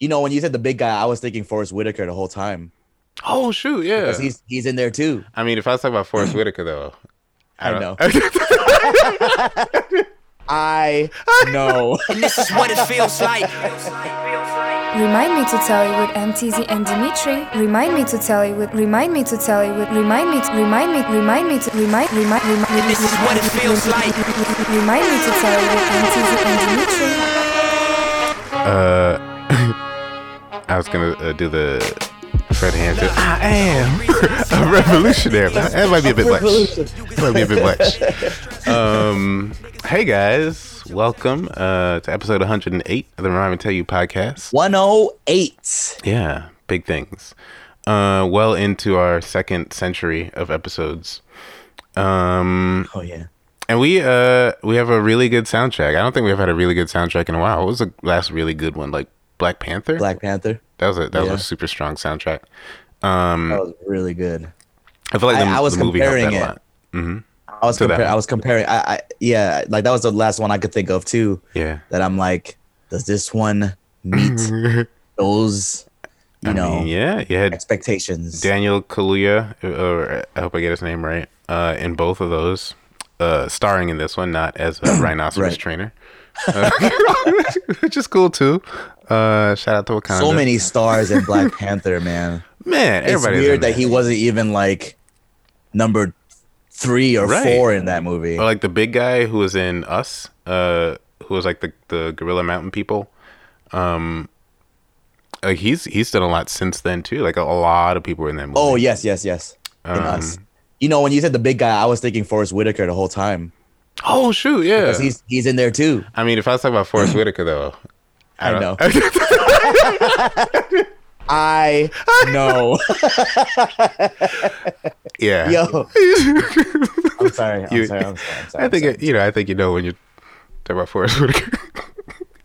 You know, when you said the big guy, I was thinking Forest Whitaker the whole time Oh shoot, yeah. because he's he's in there too. I mean, if I was talking about Forest Whitaker though, I don't- know. I know. And this is what it feels like. Remind me to tell you with M. Teezy and Dimitri. Remind me to tell you with. Remind me to tell you with. Remind me. To, remind me. Remind me to. Remind. Remind. Remind. Me. This is what it feels like. Remind me to tell you with M. Teezy and Dimitri. uh, I was gonna uh, do the Fred Hampton. I am a revolutionary. That might be a bit much. That might be a bit much. Um, hey guys, welcome uh, to episode 108 of the Remind Me Tell You podcast. 108. Yeah, big things. Uh, well into our second century of episodes. Um, Oh yeah. and we uh we have a really good soundtrack. I don't think we've had a really good soundtrack in a while. What was the last really good one? Like Black Panther. Black Panther. That was a that Yeah. was a super strong soundtrack. Um, That was really good. I feel like the, I- I was the comparing it. lot. hmm I was comparing. I was comparing. I, I yeah, like that was the last one I could think of too. Yeah. That I'm like, does this one meet those, you I know, mean, yeah, you had expectations? Daniel Kaluuya, or I hope I get his name right, uh, in both of those, uh, starring in this one, not as a rhinoceros Right. trainer, uh, which is cool too. Uh, shout out to Wakanda. So many stars in Black Panther, man. man. It's weird that he wasn't even like number three or Right. four in that movie. Or like the big guy who was in Us, uh, who was like the the Gorilla Mountain people. Um, like he's he's done a lot since then too. Like a, a lot of people were in that movie. Oh yes, yes, yes. In Um, us. You know, when you said the big guy, I was thinking Forest Whitaker the whole time Oh shoot, yeah. because he's he's in there too. I mean, if I was talking about Forest Whitaker though, I don't- I know. yeah. Yo, I'm sorry. I'm You- sorry. I'm sorry. I'm sorry. I think I'm it, you know. I think you know when you talk about Forest Whitaker.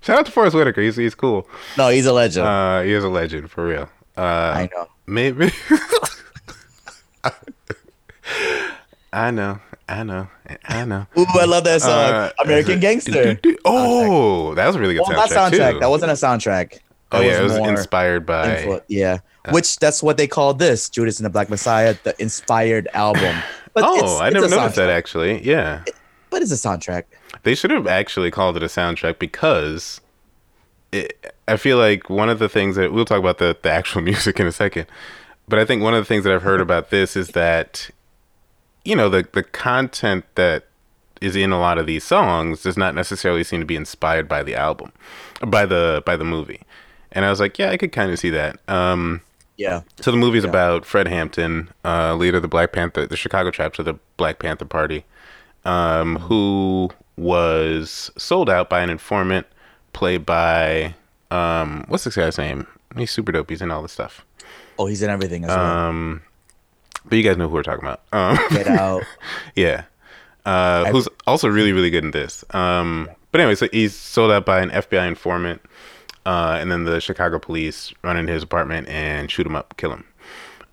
Shout out to Forest Whitaker. He's he's cool. no, he's a legend. Uh, he is a legend for real. Uh, I know. Maybe. I know. I know. I know. Ooh, I love that song, Uh, American Gangster. Oh, that was a really good Well, soundtrack, not soundtrack. too. That wasn't a soundtrack. oh That yeah, it was inspired by. influ- yeah, which that's what they call this Judas and the Black Messiah, the inspired album. But oh, it's- I it's never noticed that actually. Yeah, But it's a soundtrack. they should have actually called it a soundtrack because it, I feel like one of the things that we'll talk about the the actual music in a second, but I think one of the things that I've heard about this is that you know the the content that is in a lot of these songs does not necessarily seem to be inspired by the album, by the by the movie, and I was like, yeah, I could kind of see that. Um, Yeah. so the movie's about Fred Hampton, uh, leader of the Black Panther, the Chicago chapter of the Black Panther Party, um, who was sold out by an informant played by um, what's this guy's name? He's super dope. He's in all this stuff. Oh, he's in everything as well. Um, but you guys know who we're talking about. Um, Get out. yeah. Uh, who's also really, really good in this. Um, but anyway, so he's sold out by an FBI informant, uh, and then the Chicago police run into his apartment and shoot him up, kill him,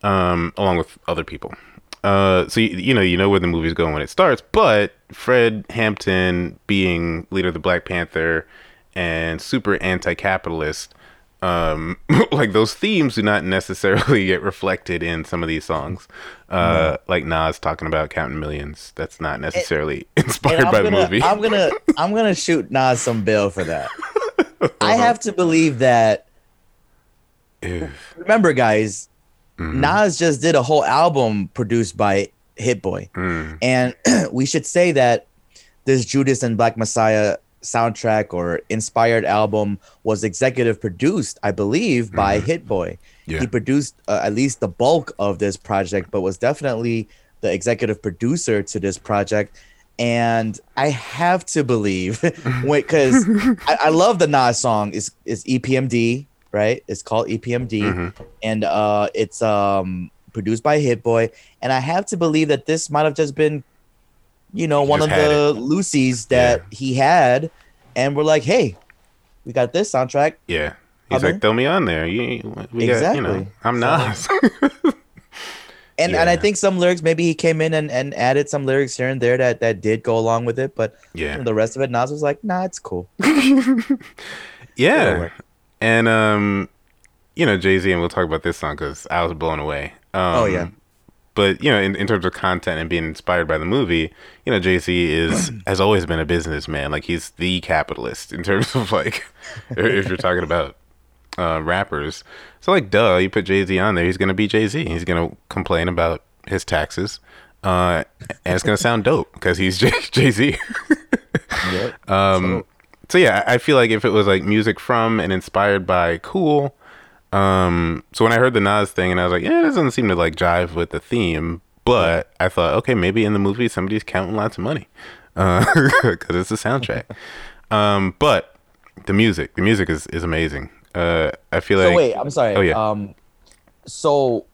um, along with other people. Uh, so you, you know you know where the movie's going when it starts, but Fred Hampton being leader of the Black Panther and super anti-capitalist, um, like those themes do not necessarily get reflected in some of these songs. Uh, like Nas talking about counting millions. That's not necessarily inspired And by gonna, the movie. I'm gonna, I'm gonna shoot Nas some bill for that. I have to believe that. Remember, guys, Mm-hmm. Nas just did a whole album produced by Hit Boy, Mm. and we should say that this Judas and Black Messiah soundtrack or inspired album was executive produced, I believe, by Hit Boy. Mm-hmm. Yeah. He produced uh, at least the bulk of this project, but was definitely the executive producer to this project. And I have to believe, because I, I love the Nas song. Is is E EPMD right? It's called EPMD, Mm-hmm. and uh, it's um produced by Hit Boy. And I have to believe that this might have just been, you know, He one of the loosies that Yeah. he had, and we're like, hey, we got this soundtrack. Yeah. He's Other? like, throw me on there. You, we got, you know, Exactly. I'm Nas. And and I think some lyrics maybe he came in and, and added some lyrics here and there that that did go along with it, but yeah. the rest of it, Nas was like, nah, it's cool. Yeah. And um, you know Jay Z, and we'll talk about this song because I was blown away. Um, Oh, yeah. But you know, in, in terms of content and being inspired by the movie, you know, Jay Z is has always been a businessman. Like he's the capitalist in terms of like, if you're talking about uh, rappers. So like, duh, you put Jay Z on there, he's gonna be Jay Z. He's gonna complain about his taxes, uh, and it's gonna sound dope because he's Jay Z. Yep. Um, so yeah, I feel like if it was like music from and inspired by, cool. Um, so when I heard the Nas thing, and I was like, yeah, it doesn't seem to like jive with the theme. But I thought, okay, maybe in the movie somebody's counting lots of money because it's a soundtrack. um, but the music, the music is is amazing. Uh, I feel like so wait, I'm sorry. Oh, yeah. Um, so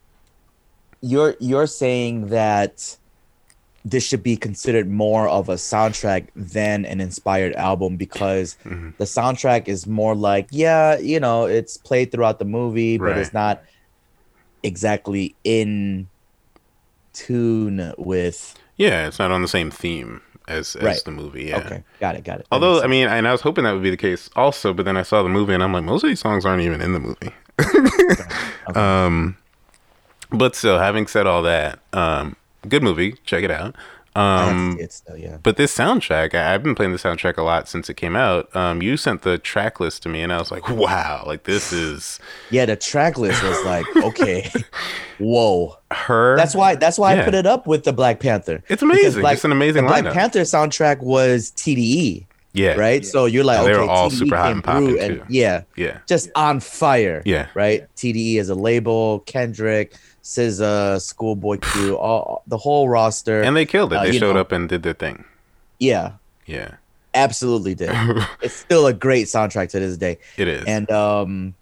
you're you're saying that this should be considered more of a soundtrack than an inspired album because Mm-hmm. the soundtrack is more like, yeah, you know, it's played throughout the movie, but Right. it's not exactly in tune with. yeah, it's not on the same theme as as Right. the movie. Yeah. Okay, got it, got it. That Although I mean, and I was hoping that would be the case also, but then I saw the movie and I'm like, most of these songs aren't even in the movie. Um, but still, having said all that, um, good movie, check it out. sense. I have to Um, see it still, yeah. but this soundtrack, I, I've been playing the soundtrack a lot since it came out. Um, you sent the track list to me, and I was like, wow, like this is Yeah, the track list was like, okay, whoa. her. That's why. That's why Yeah. I put it up with the Black Panther. It's amazing. It's an amazing the Black. Panther soundtrack was TDE, yeah, right? So you're like, And they okay, all TDE super hot and popping, too. yeah, yeah, just on fire. Yeah. right. TDE as a label, Kendrick, SZA, Schoolboy Q, all the whole roster. and they killed it. Uh, they showed know. up and did their thing. yeah, Yeah, absolutely did. it's still a great soundtrack to this day. it is. and um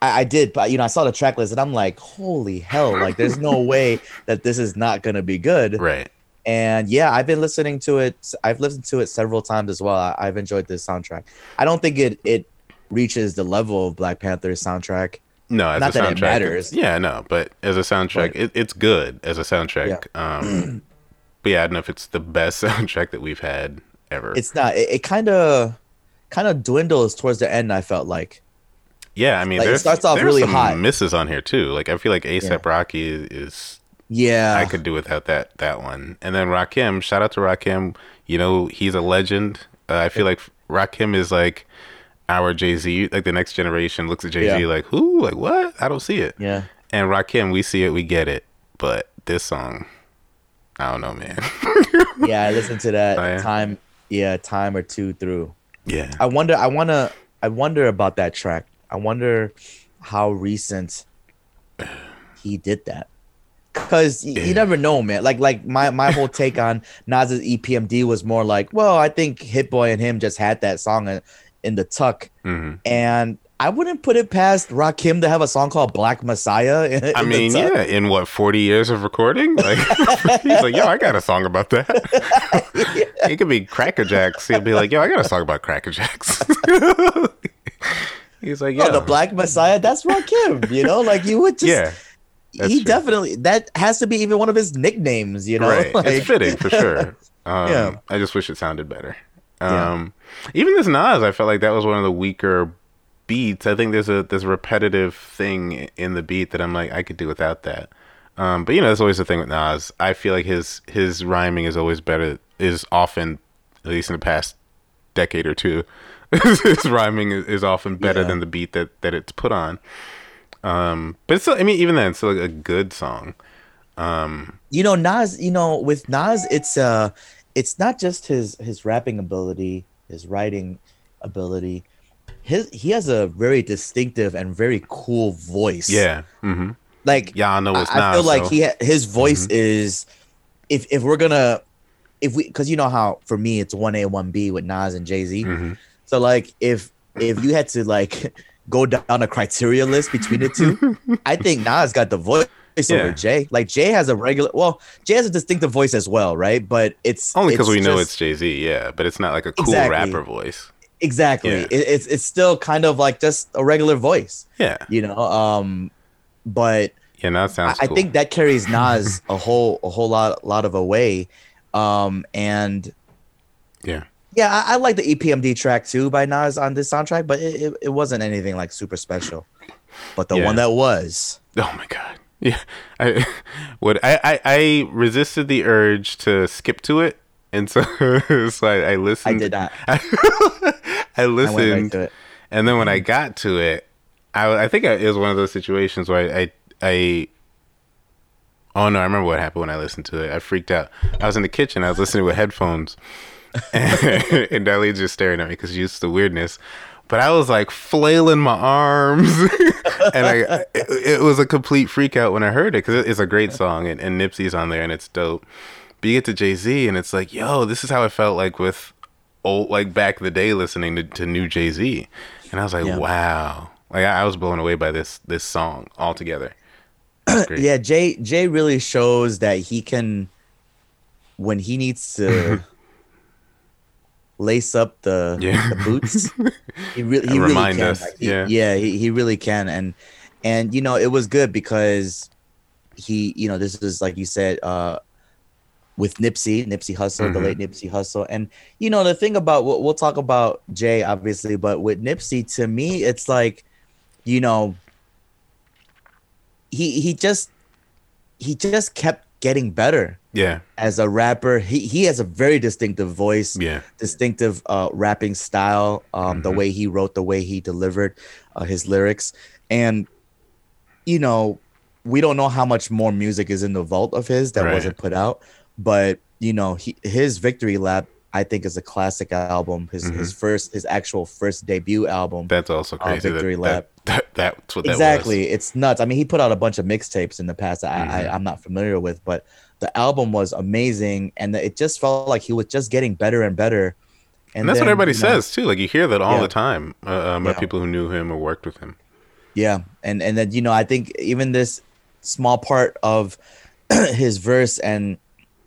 I, I did but you know i saw the track list and i'm like holy hell like there's no way that this is not gonna be good right. and yeah i've been listening to it i've listened to it several times as well I, i've enjoyed this soundtrack i don't think it it reaches the level of black panther's soundtrack No, as Not a that it soundtrack, matters. Yeah, no, but as a soundtrack, it, it's good as a soundtrack. Um, but yeah, I don't know if it's the best soundtrack that we've had ever. it's not it, it kind of kind of dwindles towards the end i felt like yeah, I mean, like, it starts off there's really hot. misses on here too. Like I feel like ASAP Yeah. Rocky is, is yeah I could do without that that one. And then Rakim, shout out to Rakim. You know, he's a legend. Uh, I feel like Rakim is like our Jay Z. Like the next generation looks at Jay Z Yeah. like, who? Like what? I don't see it. yeah And Rakim, we see it, we get it. But this song, I don't know, man. yeah i listened to that Oh, yeah? time yeah time or two through yeah. I wonder. I wanna. I wonder about that track. I wonder how recent he did that. Cause y- you never know, man. Like, like my my whole take on Nas's EPMD was more like, well, I think Hit Boy and him just had that song in, in the tuck, hmm and I wouldn't put it past Rakim to have a song called Black Messiah. In, I in mean, yeah, in what, 40 years of recording? Like, he's like, yo, I got a song about that. It could be Cracker Jacks. He'll be like, yo, I got a song about Cracker Jacks. he's like, Oh, the Black Messiah. That's Rakim. You know, like you would just. yeah. he true. definitely that has to be even one of his nicknames. You know, right. Like- it's fitting for sure. Um, Yeah. I just wish it sounded better. Yeah. Um, Even this Nas, I felt like that was one of the weaker beats. I think there's a a repetitive thing in the beat that I'm like I could do without that. Um, but you know, that's always the thing with Nas. I feel like his his rhyming is always better. Is often, at least in the past decade or two, his rhyming is, is often better Yeah. than the beat that that it's put on. Um, but it's still, I mean, even then, it's still a good song. you know Nas you know with Nas it's uh it's not just his his rapping ability his writing ability his he has a very distinctive and very cool voice Yeah. hmm like Y'all know it's I, I Nas. feel like he his voice Mm-hmm. is if if we're gonna if we because you know how for me it's 1A 1B with Nas and Jay-Z Mhm. so like if if you had to like go down a criteria list between the two I think Nas got the voice Yeah. over Jay. Like Jay has a regular, well, Jay has a distinctive voice as well, right? But it's Only because we know just- it's Jay Z, yeah, but it's not like a cool Exactly. rapper voice. exactly. Yeah. It, it's it's still kind of like just a regular voice, Yeah, you know. Um, but yeah, I, sounds. I cool. think that carries Nas a whole a whole lot lot of a way. Um, and yeah, Yeah, I, I like the EPMD track too by Nas on this soundtrack, but it, it, it wasn't anything like super special. But the Yeah. one that was, Oh my god. Yeah. I would. I, I I resisted the urge to skip to it. And so so I, I I listened did not. I, I right listened to it. and then when I mm-hmm. got to it, I I think it was one of those situations where I, I I Oh no, I remember what happened when I listened to it. I freaked out. I was in the kitchen, I was listening with headphones. and, and Darlene's just staring at me because she's used to the weirdness. But I was like flailing my arms, and I it, it was a complete freak out when I heard it because it's a great song and, and Nipsey's on there and it's dope. But you get to Jay Z and it's like, yo, this is how I felt like with old like back in the day listening to, to new Jay Z, and I was like, Yeah. wow, like I, I was blown away by this this song altogether. Yeah, Jay Jay really shows that he can when he needs to lace up the, Yeah. the boots. He really he really can. us, Like, he- yeah. yeah, he, he really can. And and you know, it was good because he, you know, this is like you said, uh with Nipsey, Nipsey Hussle, the Mhm. late Nipsey Hussle. And you know, the thing about we'll, we'll talk about Jay obviously, but with Nipsey to me it's like, you know, he he just he just kept getting better Yeah, as a rapper. He he has a very distinctive voice, yeah, distinctive uh, rapping style. Um, the Mhm. way he wrote, the way he delivered uh, his lyrics, and you know, we don't know how much more music is in the vault of his that Right. wasn't put out, but you know, he, his Victory Lap. I think is a classic album. His his first, his actual first debut album. Mm-hmm. that's also Uh, crazy. Victory that, Lap. That, that, that's what that exactly it's nuts i mean he put out a bunch of mixtapes in the past I, Mhm. I i'm not familiar with but the album was amazing and it just felt like he was just getting better and better And, that's what everybody you know, says too. Like you hear that all Yeah. the time uh, um, by Yeah. people who knew him or worked with him. yeah and and then you know i think even this small part of his verse and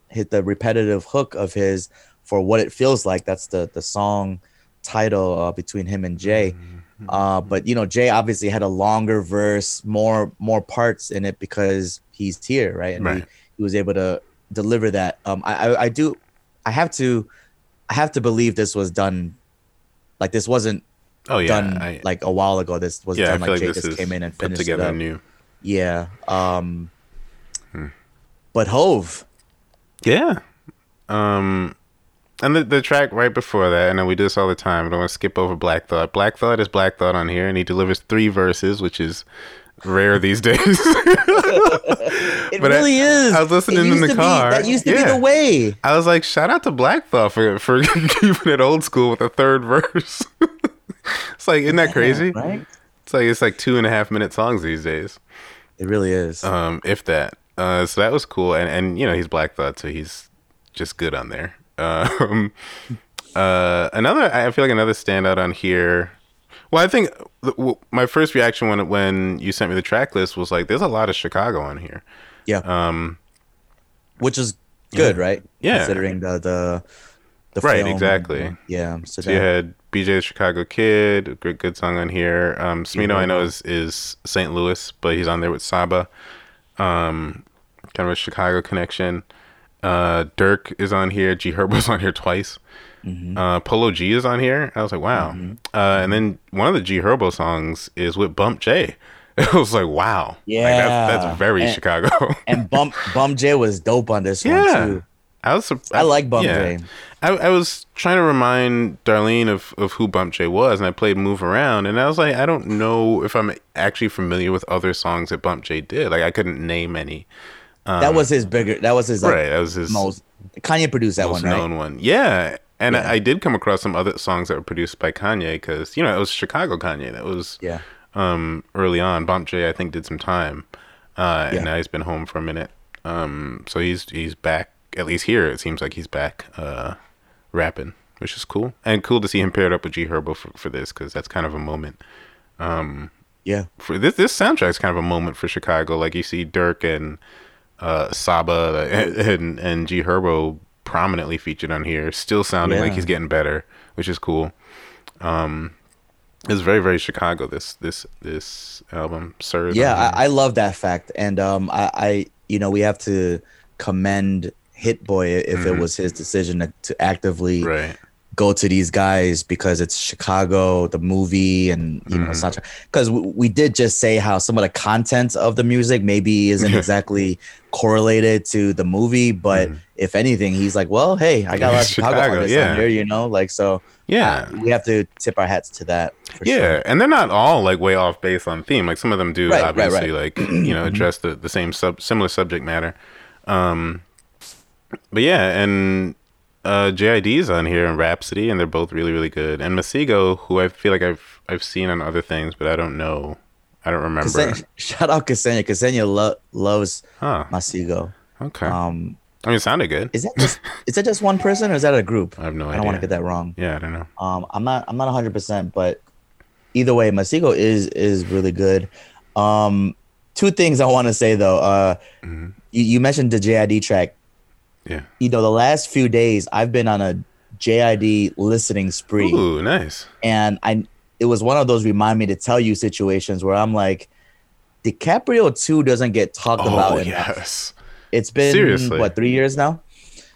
hit the repetitive hook of his for what it feels like that's the the song title uh, between him and jay Mm-hmm. uh but you know jay obviously had a longer verse more more parts in it because he's here right and Right. He, he was able to deliver that um I, I i do i have to i have to believe this was done like this wasn't Oh yeah, done I, like a while ago this was yeah. Done like like jay just came in and finished it together up. new. Yeah. Um Hmm. but Hove. Yeah. Um, and the the track right before that, and then we do this all the time. I don't want to skip over Black Thought. Black Thought is Black Thought on here, and he delivers three verses, which is rare these days. It But I- really is. I was listening in the to be- car. that used to be the way. I was like, shout out to Black Thought for for keeping it old school with a third verse. it's like, isn't that crazy? Right? It's like it's like two and a half minute songs these days, It really is. um, if that. Uh, so that was cool, and and you know he's Black Thought, so he's just good on there. Um, uh, another, I feel like another standout on here. Well, I think the- w- my first reaction when when you sent me the track list was like, "There's a lot of Chicago on here." yeah. Um, Which is good, right? Yeah. Considering the the the Right, exactly. Yeah. So, So you had BJ the Chicago Kid, a good good song on here. Um, Smino I know is is St. Louis, but he's on there with Saba. Um, kind of a Chicago connection. Uh, Durk is on here. G Herbo's on here twice. Mm-hmm. Uh, Polo G is on here. I was like, wow. Uh, and then one of the G Herbo songs is with Bump J. It was like, wow. Like, Yeah. that's, that's very And- Chicago. and Bump Bump J was dope on this yeah. one too. I was. surp- I like Bump yeah. J. I, I was trying to remind Darlene of, of who Bump J was, and I played Move Around, and I was like, I don't know if I'm actually familiar with other songs that Bump J did. Like, I couldn't name any. That was his bigger. That was his like Um, right, that was his most. Kanye produced that one, right? known one. Yeah, and Yeah. I, I did come across some other songs that were produced by Kanye because you know it was Chicago Kanye that was Yeah. um early on. Bump J I think did some time, uh, Yeah. and now he's been home for a minute. Um, so he's he's back at least here. It seems like he's back uh, rapping, which is cool and cool to see him paired up with G Herbo for, for this because that's kind of a moment. Yeah. For this this soundtrack is kind of a moment for Chicago. Like you see Durk and uh, Saba and, and G Herbo prominently featured on here, still sounding like he's getting better, which is cool. Um, it's very very Chicago. This this this album, Sir. Yeah. I, I love that fact, and um, I, I, you know, we have to commend Hit Boy if it Mhm. was his decision to, to actively right. Go to these guys because it's Chicago, the movie, and you know, Mhm. soundtrack. Because we, we did just say how some of the content of the music maybe isn't exactly correlated to the movie, but if anything, he's like, well, hey, I got a lot of Chicago, Chicago, artists yeah. here, you know, like so. Yeah. uh, we have to tip our hats to that. For yeah, sure. and they're not all like way off base on theme. Like some of them do Right, right, obviously right. like you know address the, the same sub similar subject matter. Um, but yeah, and uh, JID's on here and Rapsody, and they're both really really good. And Masego, who I feel like I've I've seen on other things, but I don't know, I don't remember. Ksenia- shout out Ksenia. Ksenia lo- loves Huh? Masego. Okay. Um, I mean, it sounded good. is that just is that just one person or is that a group? I have no idea. I don't want to get that wrong. Yeah, I don't know. Um, I'm not I'm not 100, percent but either way, Masego is is really good. Um, two things I want to say though. Uh, Mm-hmm. you, you mentioned the JID track. Yeah. You know, the last few days I've been on a JID listening spree, Ooh, nice. and I it was one of those remind me to tell you situations where I'm like, DiCaprio 2 doesn't get talked Oh about enough. yes. It's been Seriously. what three years now,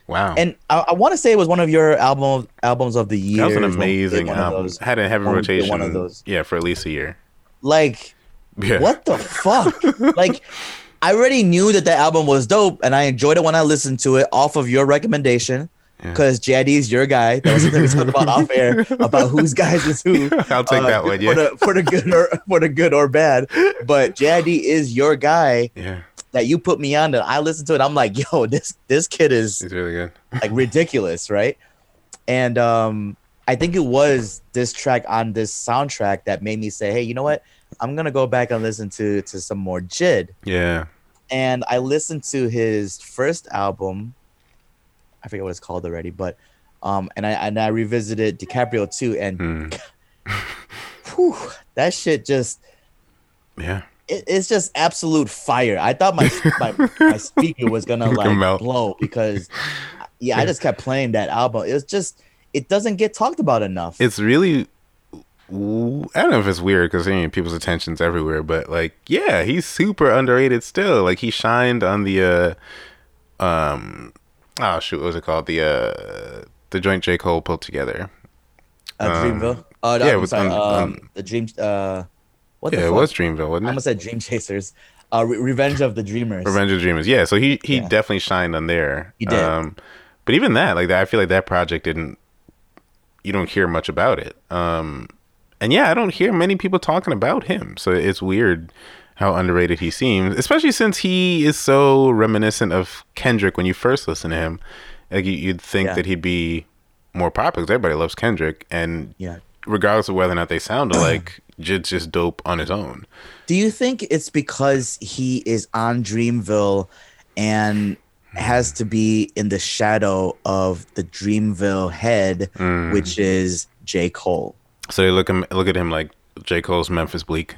Wow. and I, I want to say it was one of your album albums of the year. that was an amazing one album. those. Had a heavy when we did rotation. one of those. Yeah, for at least a year. Like, Yeah. what the fuck? like, I already knew that that album was dope, and I enjoyed it when I listened to it off of your recommendation. Yeah. Because JID is your guy. That was something we talked about off air about whose guys is who. I'll take uh, that one. For Yeah. the, for the good or for the good or bad. But JID is your guy yeah. that you put me on. That I listened to it. I'm like, yo, this this kid is He's really good. like ridiculous, right? And um, I think it was this track on this soundtrack that made me say, hey, you know what? I'm gonna go back and listen to to some more Jid. Yeah. And I listened to his first album. I forget what it's called already, but um, and I and I revisited DiCaprio 2, and Hmm. whew, that shit just Yeah. it, it's just absolute fire. I thought my my, my speaker was gonna like melt. blow because yeah, I just kept playing that album. It was just it doesn't get talked about enough. It's really. I don't know if it's weird because I people's attention's everywhere, but like, yeah, he's super underrated still. Like, he shined on the, uh, um, oh shoot, what was it called? The, uh, the joint J Cole pulled together. uh, Dreamville. Uh, no, yeah, it I'm was sorry. on- um, the Dream. Uh, what the Yeah, it was Dreamville, wasn't it? I almost said Dream Chasers. Uh, Re- Revenge of the Dreamers. Revenge of Dreamers. Yeah, so he he Yeah. definitely shined on there. He did. Um, but even that, like I feel like that project didn't. You don't hear much about it. Um, and yeah, I don't hear many people talking about him. So it's weird how underrated he seems, especially since he is so reminiscent of Kendrick when you first listen to him. Like you, you'd think Yeah. that he'd be more popular because everybody loves Kendrick, and Yeah. regardless of whether or not they sound alike, Jid's just dope on his own. Do you think it's because he is on Dreamville and has to be in the shadow of the Dreamville head, Mm. which is J. Cole? So they look him look at him like J. Cole's Memphis Bleek.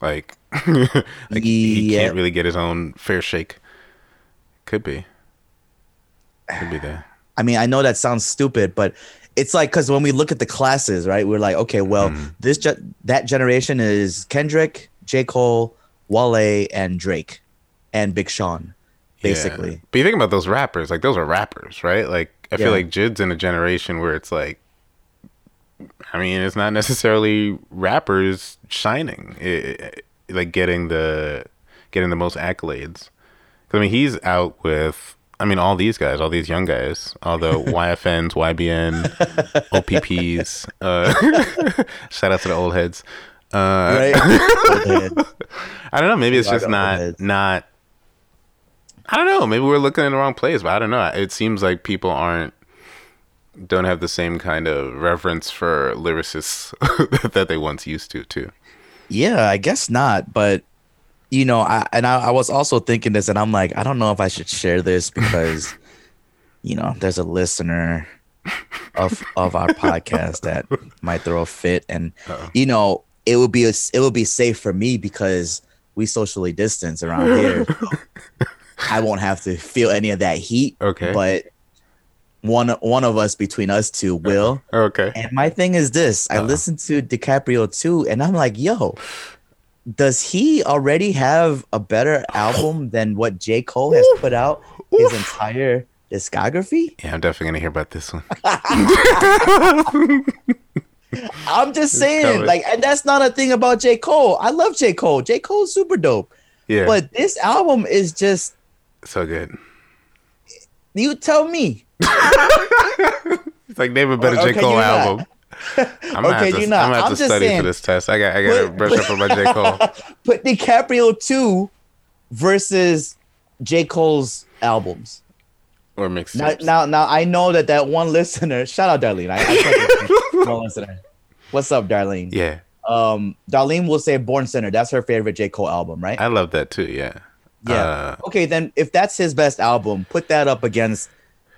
Like, like he, he can't really get his own fair shake. Could be. Could be that. I mean, I know that sounds stupid, but it's like because when we look at the classes, right? We're like, okay, well, Mm-hmm. this ge- that generation is Kendrick, J. Cole, Wale, and Drake, and Big Sean, basically. Yeah. But you think about those rappers, like those are rappers, right? Like I feel Yeah. like Jid's in a generation where it's like I mean, it's not necessarily rappers shining, i i like getting the getting the most accolades. 'Cause, I mean, he's out with I mean, all these guys, all these young guys, all the YFNs, YBN, OPPs. Uh, shout out to the old heads. Uh, Right? I don't know. Maybe it's just not not. I don't know. Maybe we're looking in the wrong place, but I don't know. It seems like people aren't don't have the same kind of reverence for lyricists that they once used to. Too. Yeah, I guess not. But you know, I and I, I was also thinking this, and I'm like, I don't know if I should share this because you know, there's a listener of of our podcast that might throw a fit, and you know, it would be a, it would be safe for me because we socially distance around here. I won't have to feel any of that heat. Okay. but one one of us between us two uh, will. Okay. And my thing is this: I uh-huh. listened to DiCaprio 2, and I'm like, yo, does he already have a better album than what J. Cole has put out his entire discography. Yeah, I'm definitely gonna hear about this one. I'm just saying, like, and that's not a thing about J. Cole. I love J. Cole. J. Cole's super dope. Yeah, But this album is just so good. you tell me. It's like name a better Or- or J Cole you not? album. I'm gonna Or have to, you not? I'm gonna have I'm to just study saying, for this test. I got I gotta put- brush put- up on my J Cole. Put DiCaprio 2 versus J. Cole's albums. or mixed. Now, now, now, I know that that one listener. Shout out, Darlene. I, I one listener. What's up, Darlene? Yeah, Um, Darlene will say "Born Sinner." That's her favorite J. Cole album, right? I love that too. Yeah, Yeah. Uh, okay, then if that's his best album, put that up against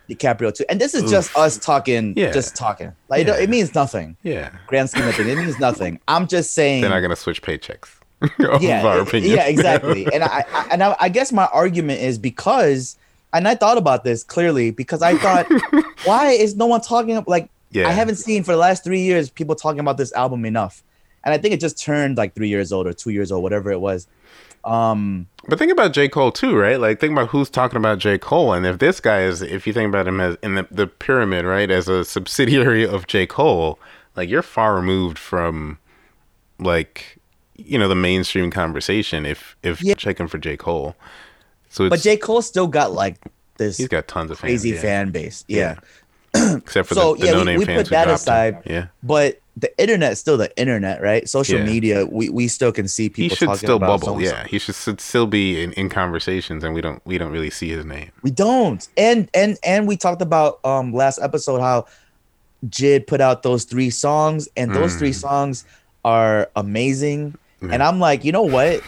DiCaprio 2. And this is just us talking, Yeah. just talking. Like it- Yeah. it means nothing. yeah. Grand scheme of things, it means nothing. I'm just saying. They're not gonna switch paychecks. yeah, our i- opinion. yeah, exactly. and I, I and I, I guess my argument is because, and I thought about this clearly because I thought, why is no one talking like Yeah. I haven't seen for the last three years people talking about this album enough, and I think it just turned like three years old or two years old, whatever it was. Um, But think about J. Cole too, right? Like think about who's talking about J. Cole, and if this guy is, if you think about him as in the, the pyramid, right, as a subsidiary of J. Cole, like you're far removed from, like, you know, the mainstream conversation. If if Yeah. checking for J. Cole, so it's, but J Cole still got like this he's got tons of fans, crazy yeah. fan base, yeah. except for So, the, the yeah, no-name we fans put who that dropped him. aside. Yeah, But the internet is still the internet, right? Social Yeah. media, we, we still can see people. he should talking still about bubble. so-and-so. Yeah, he should still be in, in conversations, and we don't we don't really see his name. We don't. And and and we talked about um last episode how Jid put out those three songs, and those three Mm. songs are amazing. And I'm like, you know what?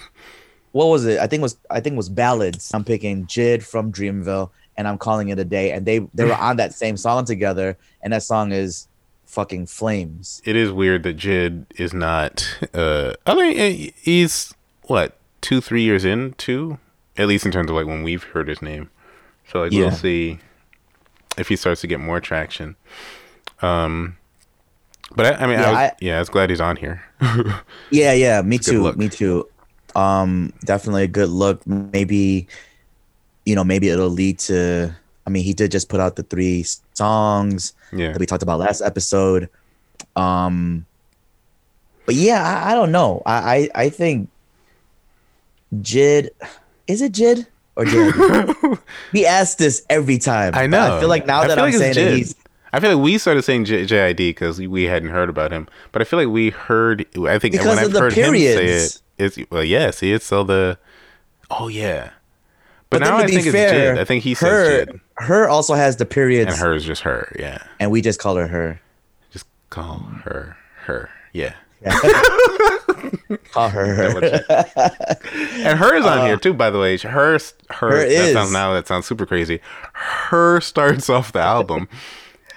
What was it? I think it was I think it was ballads. I'm picking Jid from Dreamville, and I'm calling it a day. And they they were on that same song together, and that song is fucking flames. it is weird that Jid is not. Uh, I mean, eh, he's what two, three years in, into, at least in terms of like when we've heard his name. So like Yeah. we'll see if he starts to get more traction. Um, but I, I mean, Yeah, I was, I- yeah, I was glad he's on here. Yeah, yeah, me good too. Me too. Um, definitely a good look. Maybe, you know, maybe it'll lead to. I mean, he did just put out the three songs yeah, that we talked about last episode. Um, but yeah, I, I don't know. I, I I think Jid, is it Jid or Jid? we ask this every time. I know. I feel like now I that I'm like it's saying that Jid. he's I feel like we started saying J- JID because we hadn't heard about him, but I feel like we heard. I think Because when of I've the heard him say it, it's well, yes, he is. So the, oh yeah, but, But now I think fair, it's Jid. I think he her, says Jid, her also has the periods, and her is just her. Yeah, and we just call her her. just call her her. Yeah, Call her her. and her is on uh, here too. By the way, her her, Her that is. sounds now that sounds super crazy. Her starts off the album.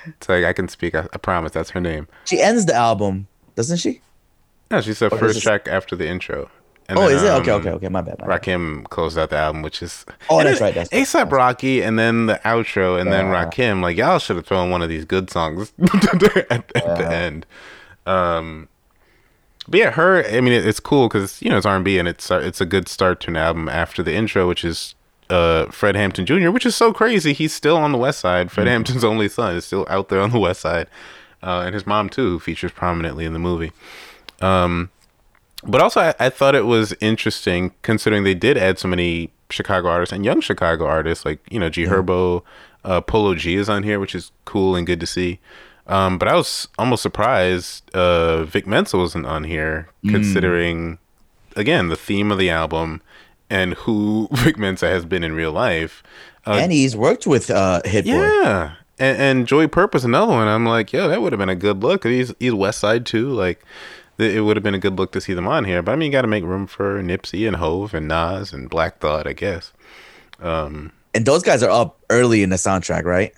It's like I can speak. I, I promise that's her name. She ends the album, doesn't she? No, she's the Or first track after the intro. And Oh, then, is it? Okay, um, okay, okay. My bad. My bad. Rakim closed out the album, which is Oh, that's right, that's right, ASAP Rocky, and then the outro, and then Yeah. Rakim. Like y'all should have thrown one of these good songs at, at the end. Um, but yeah, her. I mean, it, it's cool because you know it's R and B, and it's it's a good start to an album after the intro, which is uh Fred Hampton Jr., which is so crazy. He's still on the West Side. Fred Hampton's only son is still out there on the West Side, uh, and his mom too features prominently in the movie. Um, but also, I, I thought it was interesting considering they did add so many Chicago artists and young Chicago artists, like you know G Herbo, uh, Polo G is on here, which is cool and good to see. Um, but I was almost surprised uh, Vic Mensa wasn't on here, considering again the theme of the album and who Vic Mensa has been in real life. Uh, and he's worked with uh, Hit Boy. yeah, and, and Joey Purp's another one. I'm like, yo, that would have been a good look. He's he's West Side too. Like, it would have been a good look to see them on here. But I mean, you got to make room for Nipsey and Hove and Nas and Black Thought, I guess. And those guys are up early in the soundtrack, right?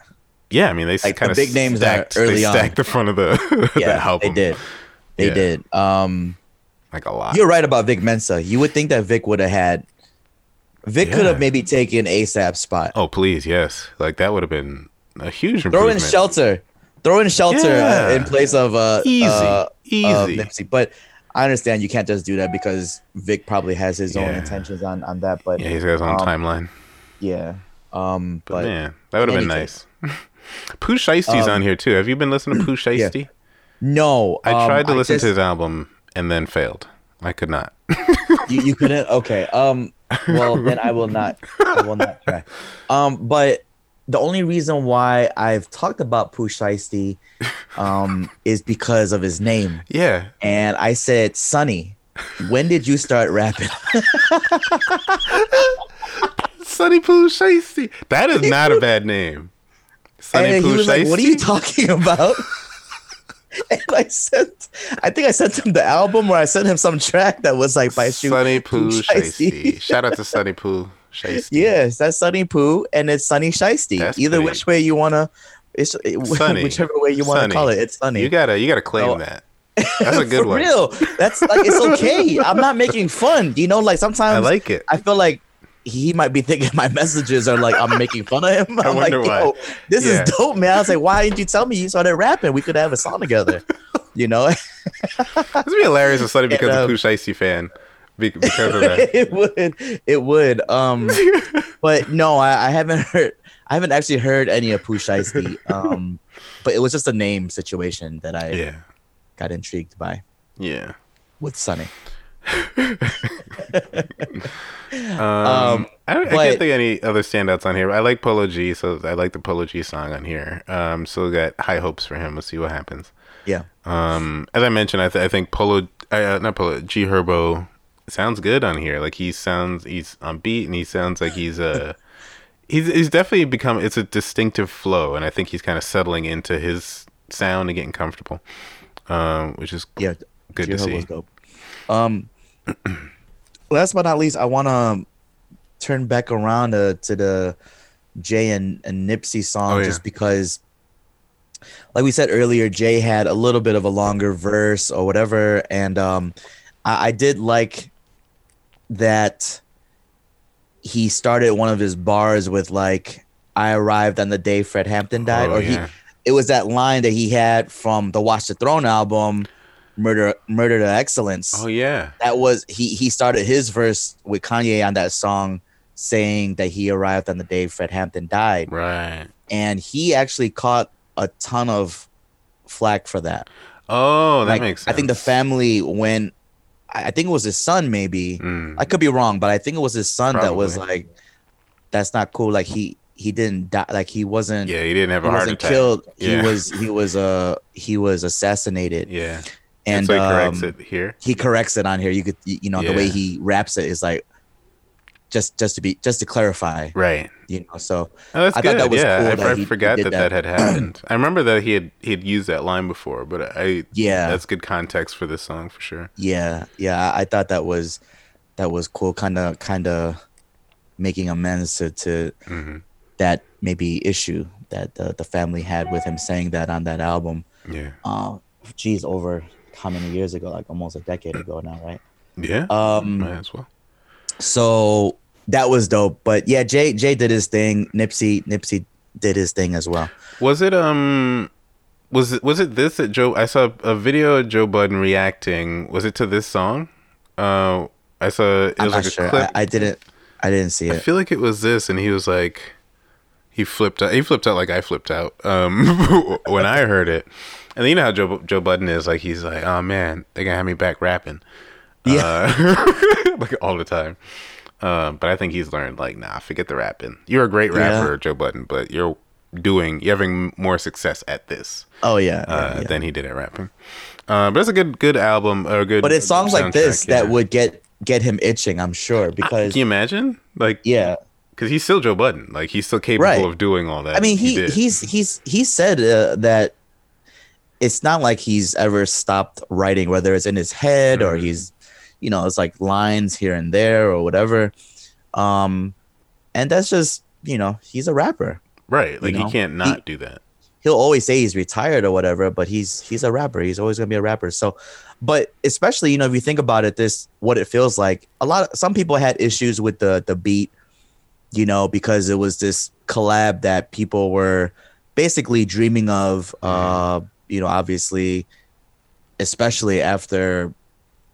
Yeah, I mean, they Like, kind the of big names stacked, early they on. stacked the front of the, the Yeah, album. they did. They Yeah. did. Um, like a lot. you're right about Vic Mensa. You would think that Vic would have had. Vic could have maybe taken ASAP spot. Oh please, yes, like that would have been a huge Throw in shelter. Throw in shelter Yeah. uh, in place of uh, Easy. uh, Easy. of Nipsey. But I understand you can't just do that because Vic probably has his own Yeah. intentions on on that. But Yeah, he's got his own um, timeline. Yeah. Um, But, but, man, that would have been nice. Pooh Shiesty's Um, on here too. Have you been listening to Pooh Shiesty? no, I um, tried to listen just- to his album and then failed. I could not. you, you couldn't okay um well then i will not i will not try um but the only reason why i've talked about Pooh Shiesty, um is because of his name Yeah. and i said sonny when did you start rapping Sonny Pooh Shiesty. That is not a bad name. Sonny Pooh was like what are you talking about and i sent i think i sent him the album or i sent him some track that was like by Sonny Pooh Shiesty. Shiesty. Shout out to Sonny Pooh Shiesty. Yes, that's Sunny Poo and it's Sunny Shiesty. That's Either pretty- which way you wanna, it's Sunny. whichever way you want to call it. It's Sunny. You gotta you gotta claim Oh. that. That's a good For one. real. That's like it's okay. I'm not making fun. You know, like sometimes I like it. I feel like he might be thinking my messages are like I'm making fun of him. I'm like, wonder why. this Yeah. is dope, man. I was like, why didn't you tell me you started rapping? We could have a song together. You know, This would be hilarious if Sonny becomes And, a um, Pooh Shiesty fan because of that. it would, it would. Um, but no, I, I haven't heard. I haven't actually heard any of Pooh Shiesty. Um, but it was just a name situation that I yeah. got intrigued by Yeah. with Sunny. Um, I, don't, I but- can't think of any other standouts on here. I like Polo G, so I like the Polo G song on here. Um, so got high hopes for him. We'll see what happens. Yeah. Um, as I mentioned, I, th- I think Polo, uh, not Polo, G Herbo sounds good on here. Like he sounds, he's on beat, and he sounds like he's uh, he's he's definitely become. It's a distinctive flow, and I think he's kind of settling into his sound and getting comfortable, um, which is Yeah. good to J-Hope see. dope. Um, last but not least, I want to turn back around to, to the Jay and, and Nipsey song Oh, yeah. just because, like we said earlier, Jay had a little bit of a longer verse or whatever, and um, I, I did like that he started one of his bars with like I arrived on the day Fred Hampton oh, died, Oh, or yeah. he it was that line that he had from the Watch the Throne album, Murder Murder to Excellence. Oh yeah, That was he he started his verse with Kanye on that song saying that he arrived on the day Fred Hampton died. right. And he actually caught a ton of flack for that. Oh, that Like, makes sense. I think the family when I think it was his son maybe. Mm. I could be wrong, but I think it was his son that was like that's not cool. Like he he didn't die like he wasn't Yeah, he didn't have he a heart wasn't attack. killed. Yeah. He was he was uh he was assassinated. Yeah, And so he corrects um, it here. he corrects it on here. You could you you know the way he raps it is like just just to be just to clarify, Right. you know. So Oh, that's I good. thought that was yeah, cool I, that I he- he forgot did that, that that. had happened. I remember that he had he had used that line before, but I yeah, that's good context for this song for sure. yeah, yeah. I, thought that was that was cool. Kind of kind of making amends to to hmm that maybe issue that the the family had with him saying that on that album. Yeah, Uh, geez, over how many years ago? Like almost a decade ago now, right? yeah, Um, might as well. so that was dope. But yeah, Jay Jay did his thing. Nipsey Nipsey did his thing as well. Was it um was it was it this that Joe I saw a video of Joe Budden reacting. Was it to this song? Uh I saw it I'm was not like a sure. clip. I, I didn't I didn't see it. I feel like it was this and he was like he flipped out he flipped out like I flipped out um when I heard it. And you know how Joe Joe Budden is like he's like, "Oh man, they're going to have me back rapping." Yeah. Uh, like all the time. Um, but I think he's learned like, nah, forget the rapping. You're a great Yeah. rapper, Joe Budden, but you're doing, you're having more success at this Oh yeah. yeah, uh, yeah. than he did at rapping. Uh, but it's a good, good album or a good. But it's songs like this that would get get him itching, I'm sure, because Can you imagine? Like, yeah. because he's still Joe Budden. Like, he's still capable Right. of doing all that. I mean, he did. he's he's he said uh, that it's not like he's ever stopped writing, whether it's in his head or Mhm. he's, you know, it's like lines here and there or whatever. Um, and that's just you know he's a rapper. right. Like, you know, he can't not he- do that. he'll always say he's retired or whatever, but he's he's a rapper. He's always gonna be a rapper. So, but especially you know if you think about it, this what it feels like. A lot of some people had issues with the the beat, you know, because it was this collab that people were basically dreaming of. Uh, you know, obviously, especially after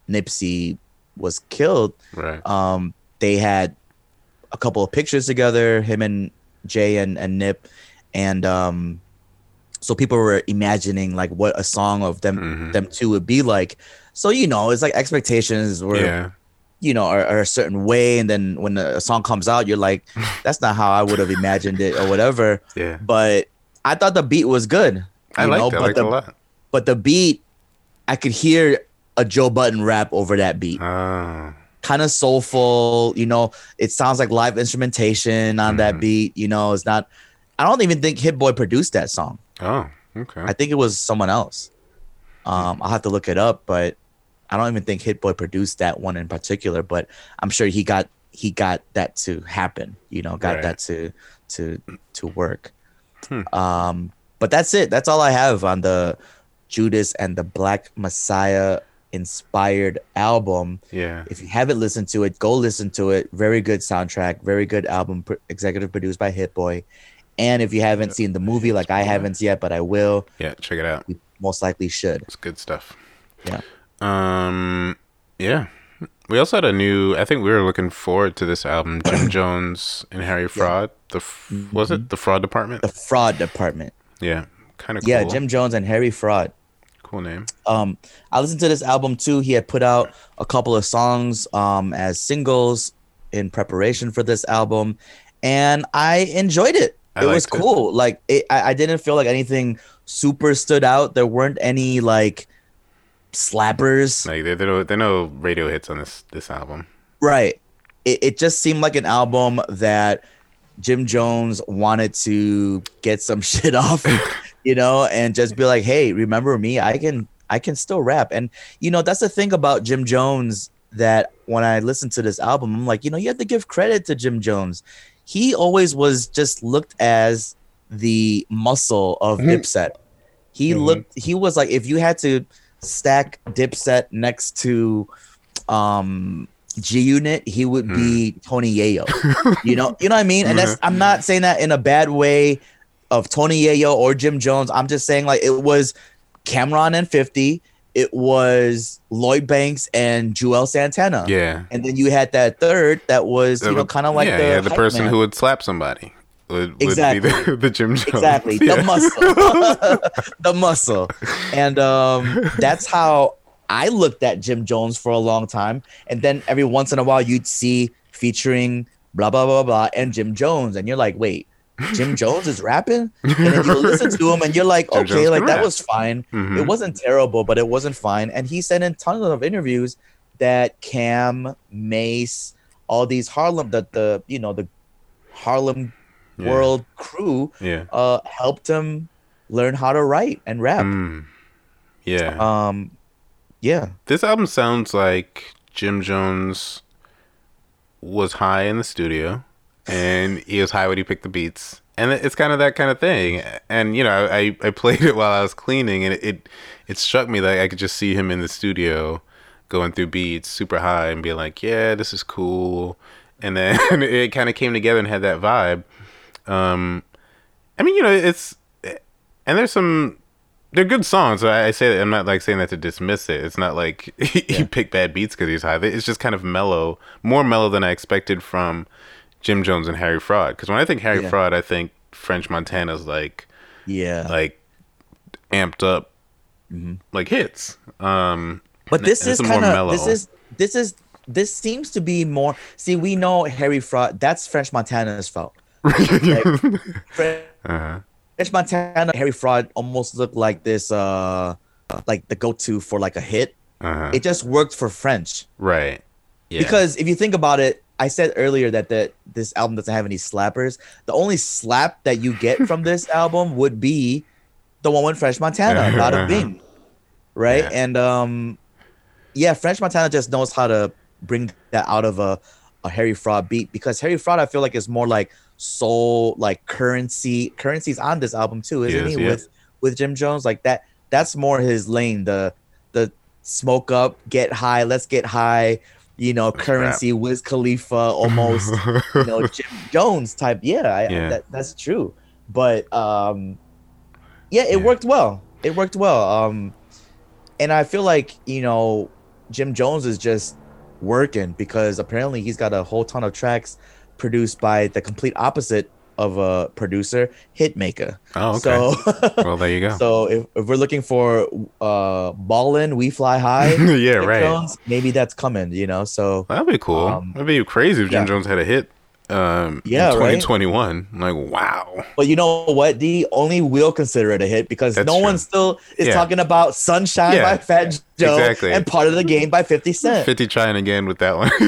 Nipsey was killed, Right. um, they had a couple of pictures together, him and Jay and and Nip, and um, so people were imagining like what a song of them Mhm. them two would be like. So you know, it's like expectations were Yeah. you know are, are a certain way, and then when a song comes out, you're like, that's not how I would have imagined it or whatever. Yeah. But I thought the beat was good. I you liked know, it. I liked the, it a lot. But the beat, I could hear a Joe Budden rap over that beat. Oh. Kind of soulful, you know. It sounds like live instrumentation on that Mhm. beat. You know, it's not. I don't even think Hit Boy produced that song. Oh. Okay. I think it was someone else. Um, I'll have to look it up, but I don't even think Hit Boy produced that one in particular. But I'm sure he got he got that to happen. You know, got Right. that to to to work. Hmm. Um, but that's it. That's all I have on the Judas and the Black Messiah inspired album. yeah. If you haven't listened to it, go listen to it. Very good soundtrack, very good album, pr- executive produced by Hit Boy. And if you haven't seen the movie, like I haven't yet, but I will, Yeah. Check it out. most likely should. It's good stuff. Yeah. Um. Yeah. We also had a new. I think we were looking forward to this album, Jim Jones and Harry Fraud. The f- was it the Fraud Department? The Fraud Department. yeah. Kind of cool. Yeah, Jim Jones and Harry Fraud. Cool name. Um, I listened to this album too. He had put out a couple of songs um as singles in preparation for this album, and I enjoyed it. I it was liked it. cool. Like it, I, I didn't feel like anything super stood out. There weren't any like slappers. Like there, they know they know radio hits on this this album. Right. It, it just seemed like an album that Jim Jones wanted to get some shit off, you know, and just be like, "Hey, remember me? I can I can still rap." And you know, that's the thing about Jim Jones that when I listen to this album, I'm like, you know, you have to give credit to Jim Jones. He always was just looked as the muscle of mm-hmm. Dipset. He mm-hmm. looked he was like if you had to stack Dipset next to um G Unit, he would be mm. Tony Yayo. you know, you know what I mean? And that's mm-hmm. I'm not saying that in a bad way of Tony Yayo or Jim Jones. I'm just saying like it was Cam'ron and 50, it was Lloyd Banks and Juelz Santana. Yeah. And then you had that third that was, you know, kind of like yeah, the, yeah, the person man. who would slap somebody would, would Exactly. be the, the Jim Jones. exactly Yeah. the muscle the muscle and um that's how i looked at jim jones for a long time and then every once in a while you'd see featuring blah blah blah blah and jim jones and you're like wait jim jones is rapping and then you listen to him and you're like Jim okay Jones like that rap. was fine Mhm. it wasn't terrible but it wasn't fine and he said in tons of interviews that cam Mase all these harlem that the you know the harlem Yeah. world crew Yeah. uh helped him learn how to write and rap. Mm. Yeah. Um yeah. this album sounds like Jim Jones was high in the studio and he was high when he picked the beats. And it's kind of that kind of thing. And you know, I, I played it while I was cleaning and it, it it struck me that I could just see him in the studio going through beats super high and being like, Yeah, this is cool. And then it kind of came together and had that vibe. Um I mean, you know, it's and there's some they're good songs. I, I say that I'm not like saying that to dismiss it. It's not like he, he picked bad beats because he's high. It's just kind of mellow, more mellow than I expected from Jim Jones and Harry Fraud. Because when I think Harry Yeah. Fraud, I think French Montana's like Yeah. like amped up like hits. Um, but this is kind of this is this is this seems to be more see we know Harry Fraud that's French Montana's fault. Like, French, uh-huh. French Montana Harry Fraud almost looked like this uh like the go-to for like a hit. Uh-huh. It just worked for French. right. Yeah. Because if you think about it, I said earlier that the, this album doesn't have any slappers. The only slap that you get from this album would be the one with French Montana, Bada Bing. Right? Yeah. And um yeah, French Montana just knows how to bring that out of a, a Harry Fraud beat because Harry Fraud I feel like is more like soul, like Curren$y. Curren$y's on this album too, isn't Yes, he? yeah. With with Jim Jones. Like that that's more his lane. The the smoke up, get high, let's get high, you know, Curren$y, Wiz Khalifa, almost, you know, Jim Jones type. Yeah, I, Yeah. That, that's true. But um, yeah, it Yeah. worked well. It worked well. Um, and I feel like you know, Jim Jones is just working because apparently he's got a whole ton of tracks produced by the complete opposite of a producer, Hitmaka. Oh, okay. So, well, there you go. so if, if we're looking for uh ballin', we fly high. yeah, Jim right. Jones, maybe that's coming. You know, so That'd be cool. Um, That'd be crazy if Jim yeah. Jones had a hit. Um, Yeah, in right? 2021. I'm like, wow. But you know what, D? Only we'll consider it a hit because That's no true. one still is Yeah. talking about Sunshine Yeah, by Fat Joe exactly. and Part of the Game by 50 Cent. 50 trying again with that one.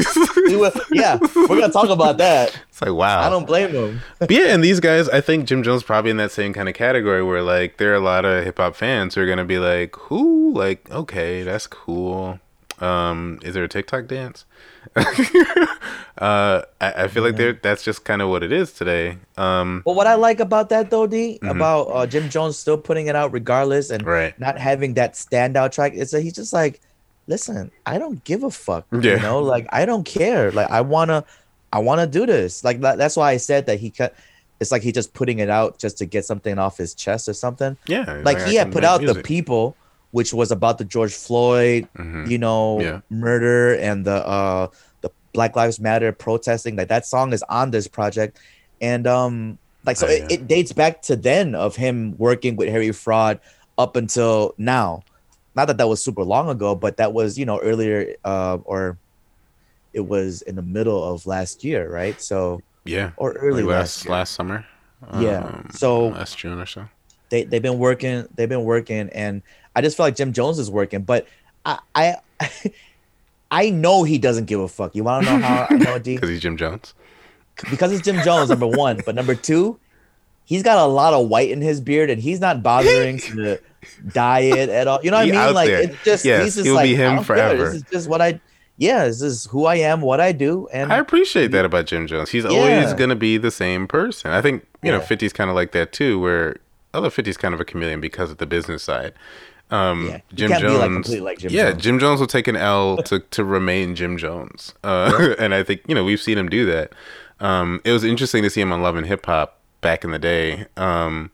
We will- yeah, we're going to talk about that. it's like, wow. I don't blame them. But yeah, and these guys, I think Jim Jones probably in that same kind of category where like there are a lot of hip hop fans who are gonna be like, "Who? Like, okay, that's cool. Um, is there a TikTok dance?" uh, I, I feel like there that's just kind of what it is today. Um, But what I like about that, though, D, about uh, Jim Jones still putting it out regardless and Right. not having that standout track, is that he's just like, listen, I don't give a fuck. You know, like, I don't care. Like, I want to. I want to do this. Like that, that's why I said that he cut. It's like he just putting it out just to get something off his chest or something. yeah, like I he had put out the people which was about the george floyd Mhm. you know Yeah. murder and the uh the black lives matter protesting like that song is on this project and um like so Oh, it, yeah. it dates back to then of him working with harry fraud up until now not that that was super long ago but that was you know earlier uh or it was in the middle of last year right so Yeah, or early like last last last summer. Yeah, Um, so- last June or so. they they've been working they've been working and i just feel like jim jones is working but i i i know he doesn't give a fuck you want to know how i know D? Because he's Jim Jones. because it's jim jones number one but number two he's got a lot of white in his beard and he's not bothering to dye it at all you know what He i mean like there. it's just Yes, he's just he'll like be him care. forever. this is just what i yeah this is who i am what i do and I appreciate that about Jim Jones. He's always going to be the same person. I think, you know, Yeah. 50's kind of like that too, where although 50's kind of a chameleon because of the business side. Um, Yeah, Jim Jones, like, like Jim yeah, Jones. Jim Jones will take an L to, to remain Jim Jones. Uh, and I think, you know, we've seen him do that. Um, it was interesting to see him on Love and Hip Hop back in the day. Um,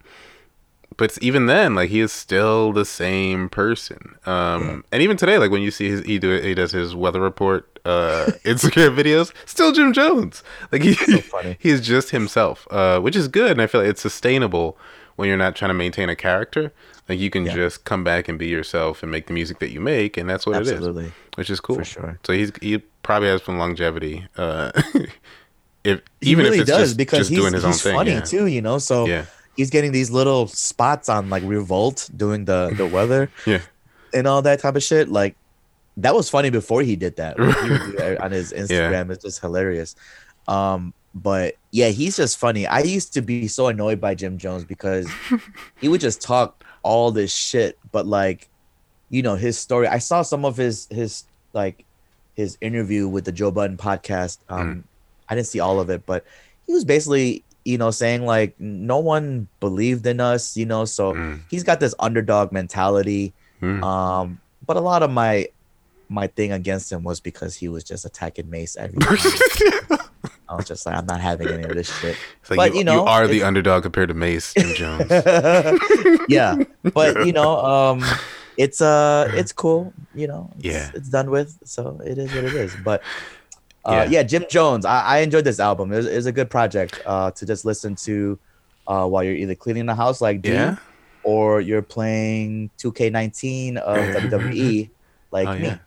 but even then, like he is still the same person. Um, and even today, like when you see his, he do he does his weather report uh, Instagram videos, still Jim Jones. Like he, is just himself, uh, which is good. And I feel like it's sustainable when you're not trying to maintain a character. Like you can Yeah. just come back and be yourself and make the music that you make, and that's what it Absolutely. is, which is cool For sure. So he's he probably has some longevity. Uh, if he even really if it's does just, because just he's, doing his own he's thing, funny yeah. too you know so Yeah. he's getting these little spots on like revolt doing the the weather Yeah. and all that type of shit like that was funny before he did that he would do that on his instagram it's just hilarious um but yeah he's just funny i used to be so annoyed by jim jones because he would just talk all this shit but like you know his story i saw some of his his like his interview with the joe budden podcast um i didn't see all of it but he was basically you know saying like no one believed in us you know so Mm. he's got this underdog mentality Mm. um but a lot of my my thing against him was because he was just attacking Mase every time i was just like i'm not having any of this shit It's like But, you, you know, you are the underdog compared to Mase Jim Jones. yeah but you know um it's uh it's cool you know it's, Yeah. it's done with so it is what it is but uh Yeah. yeah, jim jones i, I enjoyed this album it was, it was a good project uh to just listen to uh while you're either cleaning the house like D, Yeah. or you're playing 2k19 of wwe like Oh, me yeah.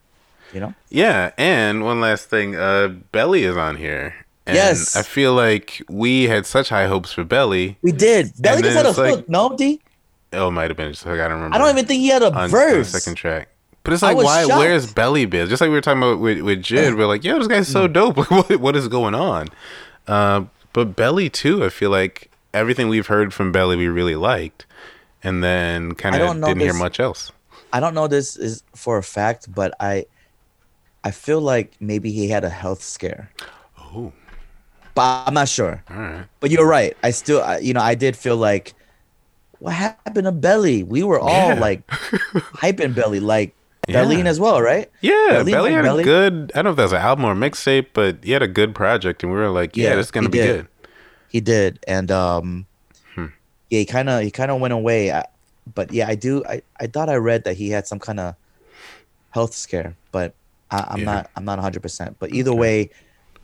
you know Yeah, and one last thing, uh, Belly is on here. And Yes. I feel like we had such high hopes for Belly. we did belly just had a it's like- hook no d Oh, it might have been just like I don't remember. i don't even think he had a on, on the verse second track. But it's like, why? shocked. Where's Belly been? Just like we were talking about with, with Jid, we're like, yo, this guy's Mm. so dope. Like, what, what is going on? Uh, but Belly too, I feel like everything we've heard from Belly we really liked, and then kind of didn't hear much else. I don't know this is for a fact, but I I feel like maybe he had a health scare. Oh, But I'm not sure. right. But you're right. I still you know, I did feel like what happened to Belly? We were all Yeah. like hyping Belly like Yeah. Darlene as well, right? Yeah, Belly Belly had Belly? a good. I don't know if that was an album or mixtape, but he had a good project, and we were like, "Yeah, Yeah, this is gonna be did. good." He did. And um Hmm. yeah, he kind of he kind of went away. I, but yeah, I do I I thought I read that he had some kind of health scare, but I, I'm Yeah. not I'm not 100%. But either way,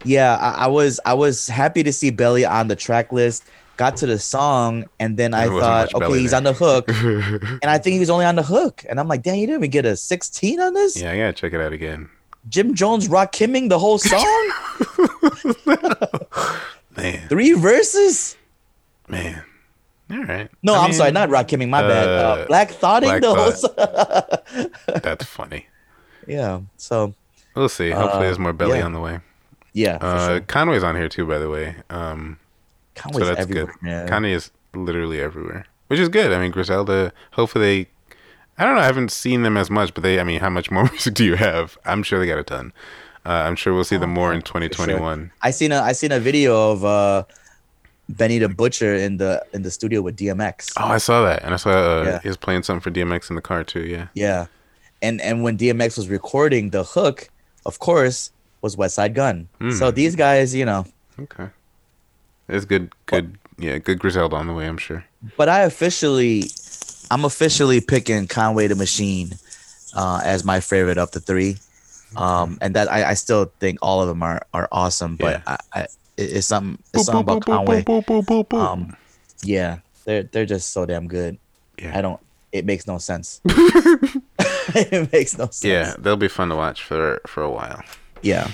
yeah, I, I was I was happy to see Belly on the track list got to the song, and then I thought, okay, he's there. on the hook, and I think he was only on the hook, and I'm like, damn, you didn't even get a 16 on this. Yeah, I gotta check it out again. Jim Jones rock Kimming the whole song, Man, three verses. man. All right. No, I I'm mean, sorry, not rock Kimming. My bad. Uh, uh, Black Thoughting Black the whole song. That's funny. yeah. So We'll see. Hopefully, Uh, there's more belly yeah. on the way. Yeah, Uh, sure. Conway's on here too, by the way. Um, Conway's so that's everywhere, good. man. Conway is literally everywhere, which is good. I mean, Griselda. Hopefully, they. I don't know. I haven't seen them as much, but they. I mean, how much more music do you have? I'm sure they got a ton. Uh, I'm sure we'll see them more in For sure. 2021. I seen a I seen a video of uh Benny the Butcher in the in the studio with DMX. Oh, I saw that, and I saw uh, Yeah. he was playing something for DMX in the car too. Yeah. Yeah. And and when DMX was recording the hook, of course, was Westside Gunn. Hmm. So these guys, you know, Okay. It's good. Good. Yeah. Good Griselda on the way. I'm sure. but I officially I'm officially picking Conway the Machine uh as my favorite of the three. Um and that I, I still think all of them are are awesome, but Yeah. I, I it- it's something it's something about Conway. Um yeah, they're they're just so damn good. yeah. I don't. It makes no sense. it makes no sense. Yeah, they'll be fun to watch for for a while. Yeah.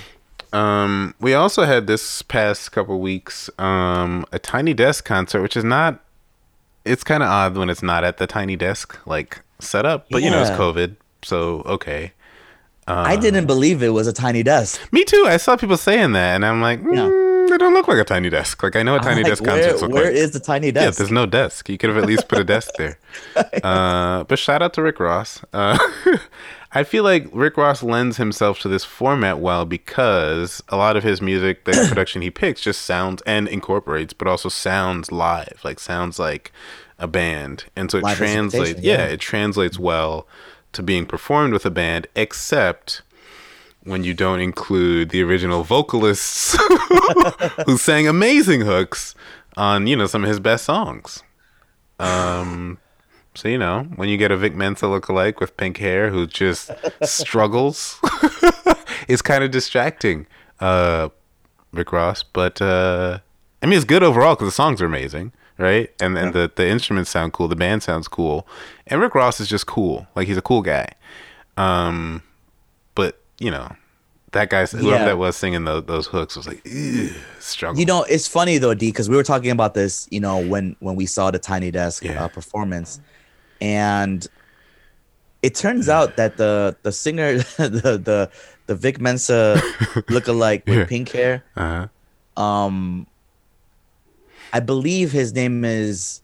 Um, we also had this past couple weeks um, a Tiny Desk concert, which is not. It's kind of odd when it's not at the Tiny Desk like setup, but you know it's COVID, so okay. I didn't believe it was a tiny desk. Me too. I saw people saying that, and I'm like, mm, they don't look like a tiny desk. Like I know a tiny like, desk where, concerts look where like. is the tiny desk? Yeah, there's no desk. You could have at least put a desk there. Uh, but shout out to Rick Ross. Uh, I feel like Rick Ross lends himself to this format well because a lot of his music, the production he picks, just sounds and incorporates, but also sounds live, like sounds like a band, and so it Live translates. Yeah, yeah. it translates well to being performed with a band, except when you don't include the original vocalists who sang amazing hooks on you know some of his best songs. Um, so you know when you get a Vic Mensa lookalike with pink hair who just struggles, it's kind of distracting. Uh, Rick Ross, but uh, I mean it's good overall because the songs are amazing, right? And and the the instruments sound cool, the band sounds cool, and Rick Ross is just cool. Like he's a cool guy. Um, but you know, that guy, whoever Yeah. that was singing those, those hooks, was like, struggle. You know, it's funny though, D, because we were talking about this, you know, when when we saw the Tiny Desk Yeah. uh, performance, and it turns out that the the singer, the the the Vic Mensa lookalike with Yeah. pink hair, uh-huh. um, I believe his name is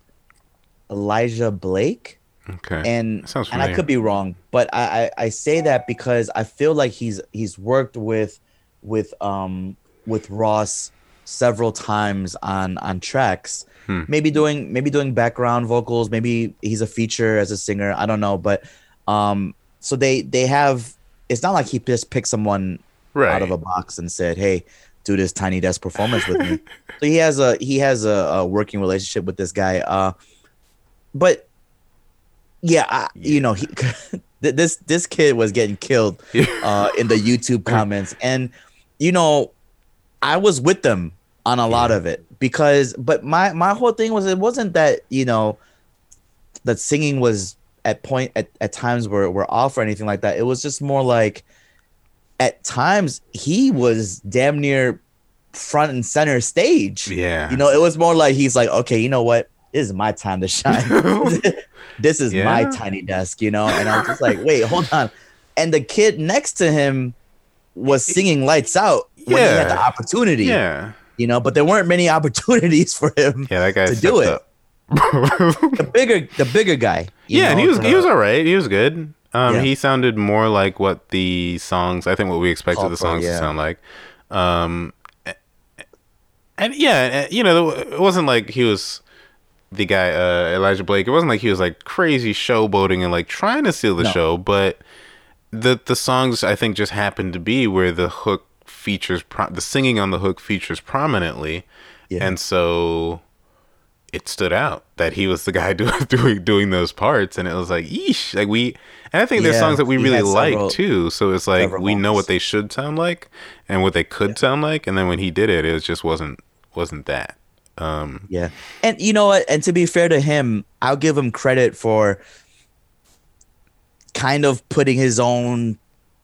Elijah Blake. Okay. and and I could be wrong, but I, I I say that because I feel like he's he's worked with with um with Ross several times on on tracks. Hmm. Maybe doing maybe doing background vocals. Maybe he's a feature as a singer. I don't know, but um so they they have. It's not like he just picked someone right. out of a box and said, "Hey, do this tiny desk performance with me." so he has a he has a, a working relationship with this guy. Uh, but yeah, I, you know, he this this kid was getting killed uh, in the YouTube comments, and you know, I was with them on a lot of it because, but my my whole thing was it wasn't that you know that singing was at point at, at times were were off or anything like that. It was just more like at times he was damn near front and center stage. Yeah. You know, it was more like he's like, okay, you know what? This is my time to shine. this is my tiny desk, you know? And I'm just like, wait, hold on. And the kid next to him was singing lights out when he had the opportunity. yeah. You know, but there weren't many opportunities for him Yeah, that guy to do it. The bigger the bigger guy. you yeah, and he was he was all right. He was good. Um, Yeah. he sounded more like what the songs. I think what we expected Called the songs to sound like. Um, and yeah, you know, it wasn't like he was the guy uh, Elijah Blake. It wasn't like he was like crazy showboating and like trying to steal the No. show, but the the songs I think just happened to be where the hook features pro- the singing on the hook features prominently, Yeah. and so it stood out that he was the guy doing doing doing those parts, and it was like, yeesh, like we. And I think there's Yeah, songs that we really like several- too. So it's like we know what they should sound like and what they could sound like, and then when he did it, it just wasn't wasn't that. Um, Yeah. And you know what? And to be fair to him, I'll give him credit for kind of putting his own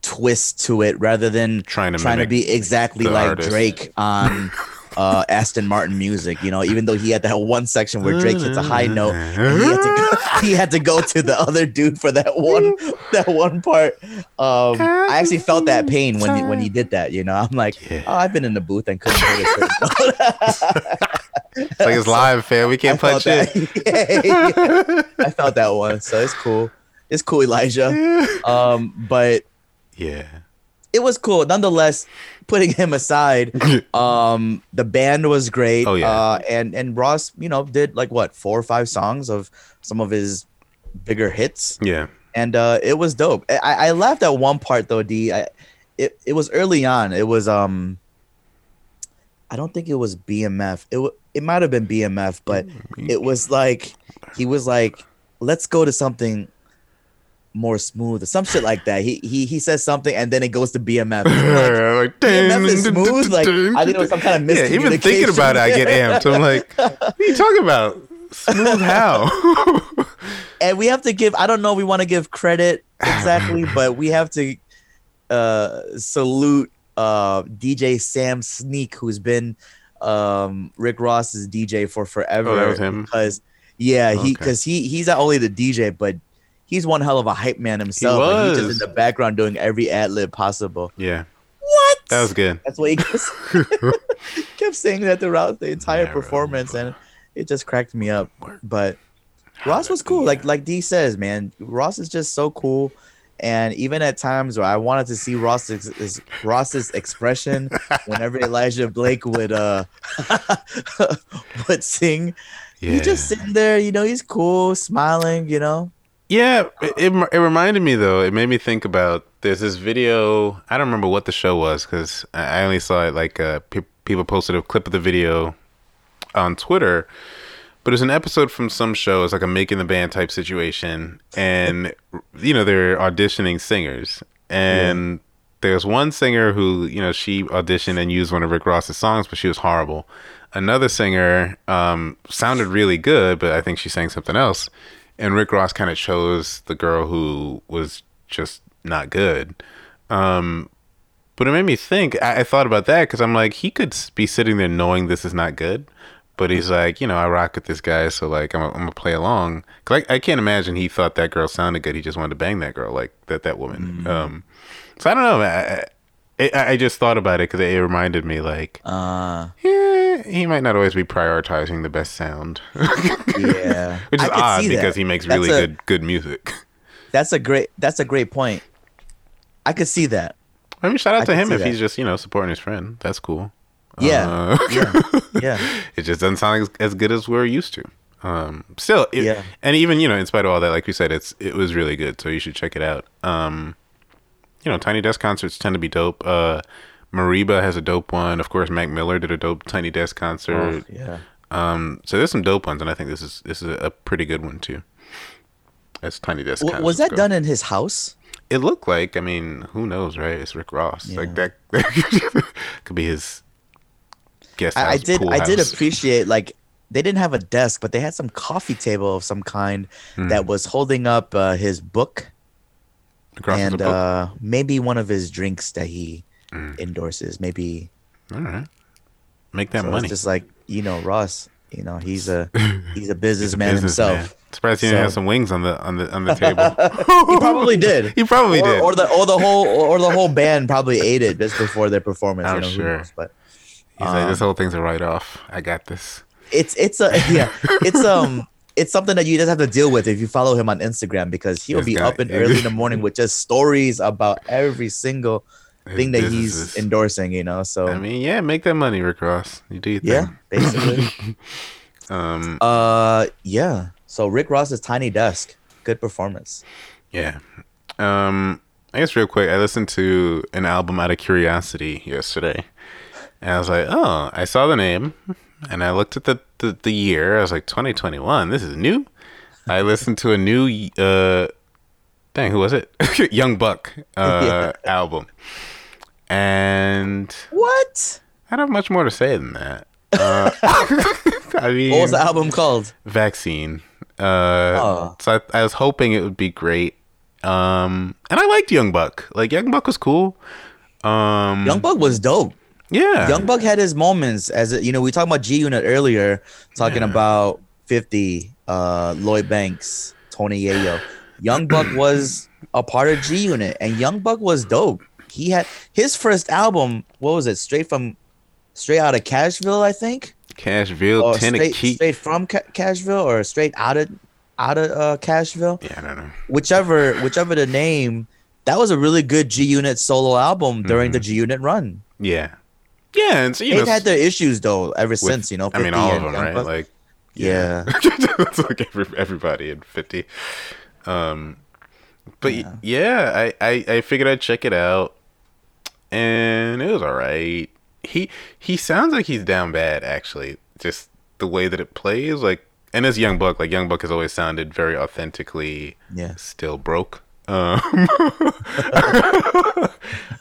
twist to it rather than Trying to trying to be exactly like artist. Drake on uh, Aston Martin music. You know, even though he had that one section where Drake hits a high note, and he had to go, he had to go to the other dude for that one that one part. Um, I actually felt that pain when he, when he did that. You know, I'm like, Yeah. oh, I've been in the booth and couldn't a certain it's like it's live, fam. We can't punch it. that. Yeah, I felt that one, so it's cool. It's cool, Elijah. Um, but Yeah. it was cool nonetheless. Putting him aside, um, the band was great. Oh, yeah. uh, and and Ross, you know, did like what four or five songs of some of his bigger hits, Yeah. and uh, it was dope. I, I laughed at one part though. D, I, it it was early on. It was um, I don't think it was BMF. It wa- it might have been BMF, but it was like he was like, let's go to something more smooth or some shit like that. He he he says something and then it goes to BMF. like, BMF is smooth. Like I think it was some kind of Yeah, even thinking about it, I get amped. I'm like, what are you talking about? Smooth how? and we have to give. I don't know. We want to give credit exactly, but we have to uh salute uh DJ Sam Sneak, who's been um Rick Ross's DJ for forever. Oh, that was him? Because yeah, he Okay. because he he's not only the DJ, but he's one hell of a hype man himself. Like, he's just was. in the background doing every ad lib possible. yeah, What? that was good. That's what he kept, kept saying that throughout the entire bro. performance, and it just cracked me up. But Ross was cool. Like like D says, man, Ross is just so cool. And even at times where I wanted to see Ross's is, Ross's expression whenever Elijah Blake would uh would sing, Yeah, he just sitting there, you know, he's cool, smiling, you know. Yeah. It, it it reminded me though. It made me think about. There's this video. I don't remember what the show was because I only saw it like uh, pe- people posted a clip of the video on Twitter. But it was an episode from some show. It's like a making the band type situation, and you know they're auditioning singers, and there's one singer who you know she auditioned and used one of Rick Ross's songs, but she was horrible. Another singer um, sounded really good, but I think she sang something else. And Rick Ross kind of chose the girl who was just not good. Um, but it made me think. I, I thought about that because I'm like, he could be sitting there knowing this is not good, but he's like, you know, I rock with this guy, so like, I'm, gonna- I'm gonna play along. Cause I, I can't imagine he thought that girl sounded good. He just wanted to bang that girl, like that that woman. Um, so I don't know. I, I, I just thought about it because it reminded me, like, Uh yeah, he might not always be prioritizing the best sound, yeah. which is odd because he makes That's really a- good good music. That's a great that's a great point. I could see that. I mean, shout out I to him if that. he's just you know supporting his friend. That's cool. Yeah. Uh, Yeah. Yeah. it just doesn't sound as, as good as we're used to. Um, still, it, Yeah. and even you know, in spite of all that, like we said, it's it was really good. So you should check it out. Um, you know, Tiny Desk concerts tend to be dope. Uh, Mariba has a dope one. Of course, Mac Miller did a dope Tiny Desk concert. Oh, yeah. Um, so there's some dope ones, and I think this is this is a pretty good one too. That's Tiny Desk. W- was that go. done in his house? It looked like. I mean, who knows, right? It's Rick Ross. Like Yeah. that could be his guest house. I, I did. I did appreciate like they didn't have a desk, but they had some coffee table of some kind Hmm. that was holding up uh, his book Rick Ross is a and uh, maybe one of his drinks that he Hmm. endorses. Maybe All right, make that so money. it's just like you know Ross. You know he's a he's a businessman Businessman. himself. Surprised he didn't have some wings on the on the on the table. He probably did. He probably or, did. Or the or the whole or the whole band probably ate it just before their performance. I'm you know, sure. knows, but He's like, um, this whole thing's a write off. I got this. it's it's a yeah it's um it's something that you just have to deal with if you follow him on Instagram because he'll This be guy- up and early in the morning with just stories about every single thing that he's endorsing. You know, so I mean, yeah, make that money, Rick Ross. You do your yeah, basically. Um, uh, yeah. So Rick Ross's Tiny Desk, good performance. yeah. Um, I guess real quick, I listened to an album out of curiosity yesterday, and I was like, oh, I saw the name, and I looked at the the, the year. I was like, 2021. This is new. I listened to a new uh, dang, who was it? Young Buck uh album, and What? I don't have much more to say than that. Uh, I mean, What was the album called? vaccine. Uh, Oh. so I, I was hoping it would be great. Um, and I liked Young Buck. Like Young Buck was cool. Um, Young Buck was dope. Yeah, Young Buck had his moments as a, you know we talked about G Unit earlier, talking Yeah. about Fifty, uh, Lloyd Banks, Tony Yayo. Young Buck was a part of G Unit, and Young Buck was dope. He had his first album. What was it? Straight from, straight out of Cashville, I think. Cashville, Or straight, Tennessee. straight from Ca- Cashville, or straight out of out of uh, Cashville. Yeah, I don't know. Whichever, whichever the name. That was a really good G Unit solo album during the G Unit run. Yeah, yeah, and so you They've know, had their issues though ever with- since. You know, I mean, all of them, right? Like, yeah. it's like every, everybody in 50 um but yeah, yeah I, I i figured i'd check it out and it was all right he he sounds like he's down bad actually just the way that it plays like and as young buck like young buck has always sounded very authentically Yeah. still broke um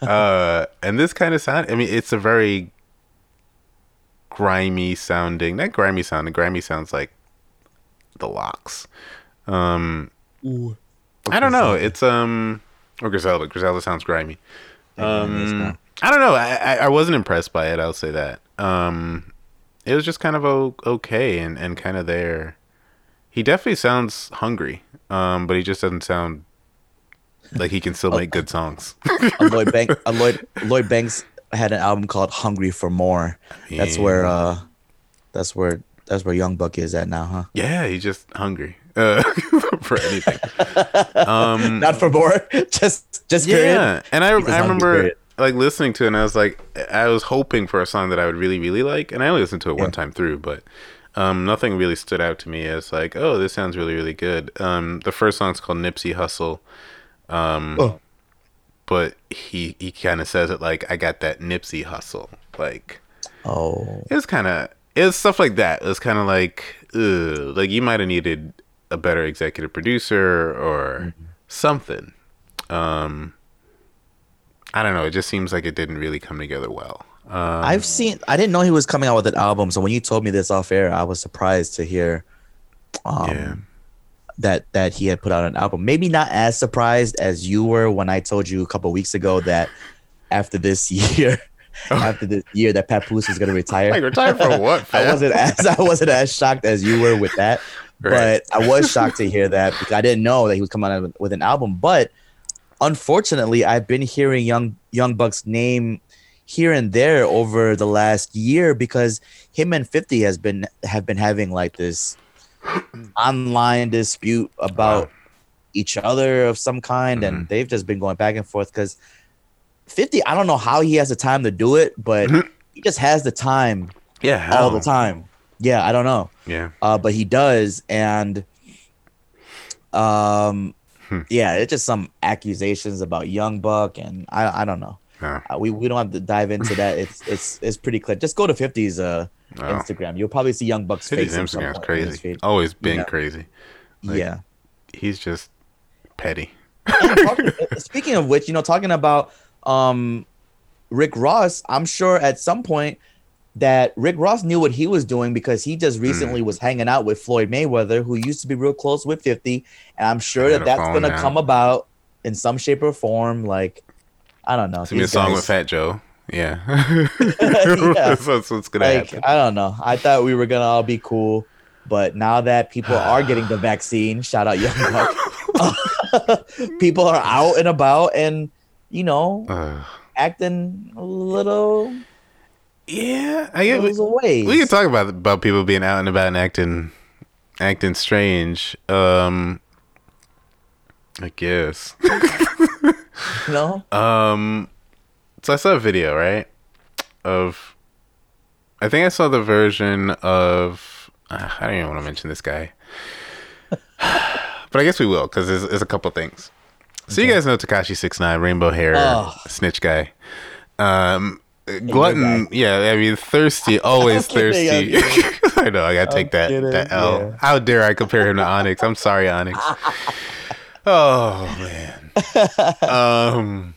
uh and this kind of sound i mean it's a very grimy sounding not grimy sounding grimy sounds like the LOX. Um i don't know it's um or griselda griselda sounds grimy. Um i don't know I, I i wasn't impressed by it i'll say that. Um it was just kind of okay and and kind of there. He definitely sounds hungry um but he just doesn't sound like he can still make good songs Lloyd Bank, uh, Lloyd Lloyd Banks had an album called "Hungry for More." That's where uh, that's where that's where Young Buck is at now, huh? yeah he's just hungry uh for anything um Not for more, just just yeah period. and i, I remember period. like listening to it and i was like i was hoping for a song that i would really really like and i only listened to it one time through but um nothing really stood out to me as like oh this sounds really really good um the first song's called Nipsey Hussle um Oh. but he he kind of says it like i got that nipsey hustle like Oh, it was kind of it was stuff like that. It was kind of like, ugh, like you might have needed a better executive producer or something. Um, I don't know. It just seems like it didn't really come together well. Um, I've seen. I didn't know he was coming out with an album. So when you told me this off air, I was surprised to hear um, yeah, that that he had put out an album. Maybe not as surprised as you were when I told you a couple weeks ago that after this year, oh. after this year, that Papoose is going to retire. like retired for what? I wasn't as I wasn't as shocked as you were with that, Right. but I was shocked to hear that because I didn't know that he was coming out with- an album. But unfortunately, I've been hearing Young Young Buck's name here and there over the last year because him and Fifty has been have been having like this online dispute about Wow. each other of some kind, Mm-hmm. and they've just been going back and forth because. 50 I don't know how he has the time to do it but he just has the time yeah, all the time. Yeah, I don't know. Yeah, Uh, but he does, and um, Hmm. yeah, it's just some accusations about Young Buck, and I I don't know. no, Uh, we we don't have to dive into that. It's it's it's pretty clear. Just go to 50's uh no. Instagram. You'll probably see Young Buck's face. His at Instagram's point in his crazy. Always been Yeah. crazy. like- yeah. He's just petty. Talking- speaking of which, you know, talking about um Rick Ross, I'm sure at some point that Rick Ross knew what he was doing because he just recently Mm. was hanging out with Floyd Mayweather, who used to be real close with 50, and I'm sure that that's gonna come about in some shape or form. Like, I don't know. It's gonna be a song guys- with Fat Joe. Yeah, Yeah. that's, what's gonna like happen. I don't know. I thought we were gonna all be cool, but now that people are getting the vaccine, shout out Young Buck, people are out and about and you know Ugh. acting a little yeah, I get. ways. We can talk about about people being out and about and acting acting strange. Um I guess. know? Um so I saw a video, right? Of I think I saw the version of uh, I don't even want to mention this guy. but I guess we will cuz there's, there's a couple things. So you guys know Tekashi 69 rainbow hair Oh. snitch guy. Um glutton, yeah, I mean thirsty, always I'm kidding, I'm thirsty. I know, I got to take that that L. yeah. How dare I compare him to Onyx? I'm sorry, Onyx. Oh man. um,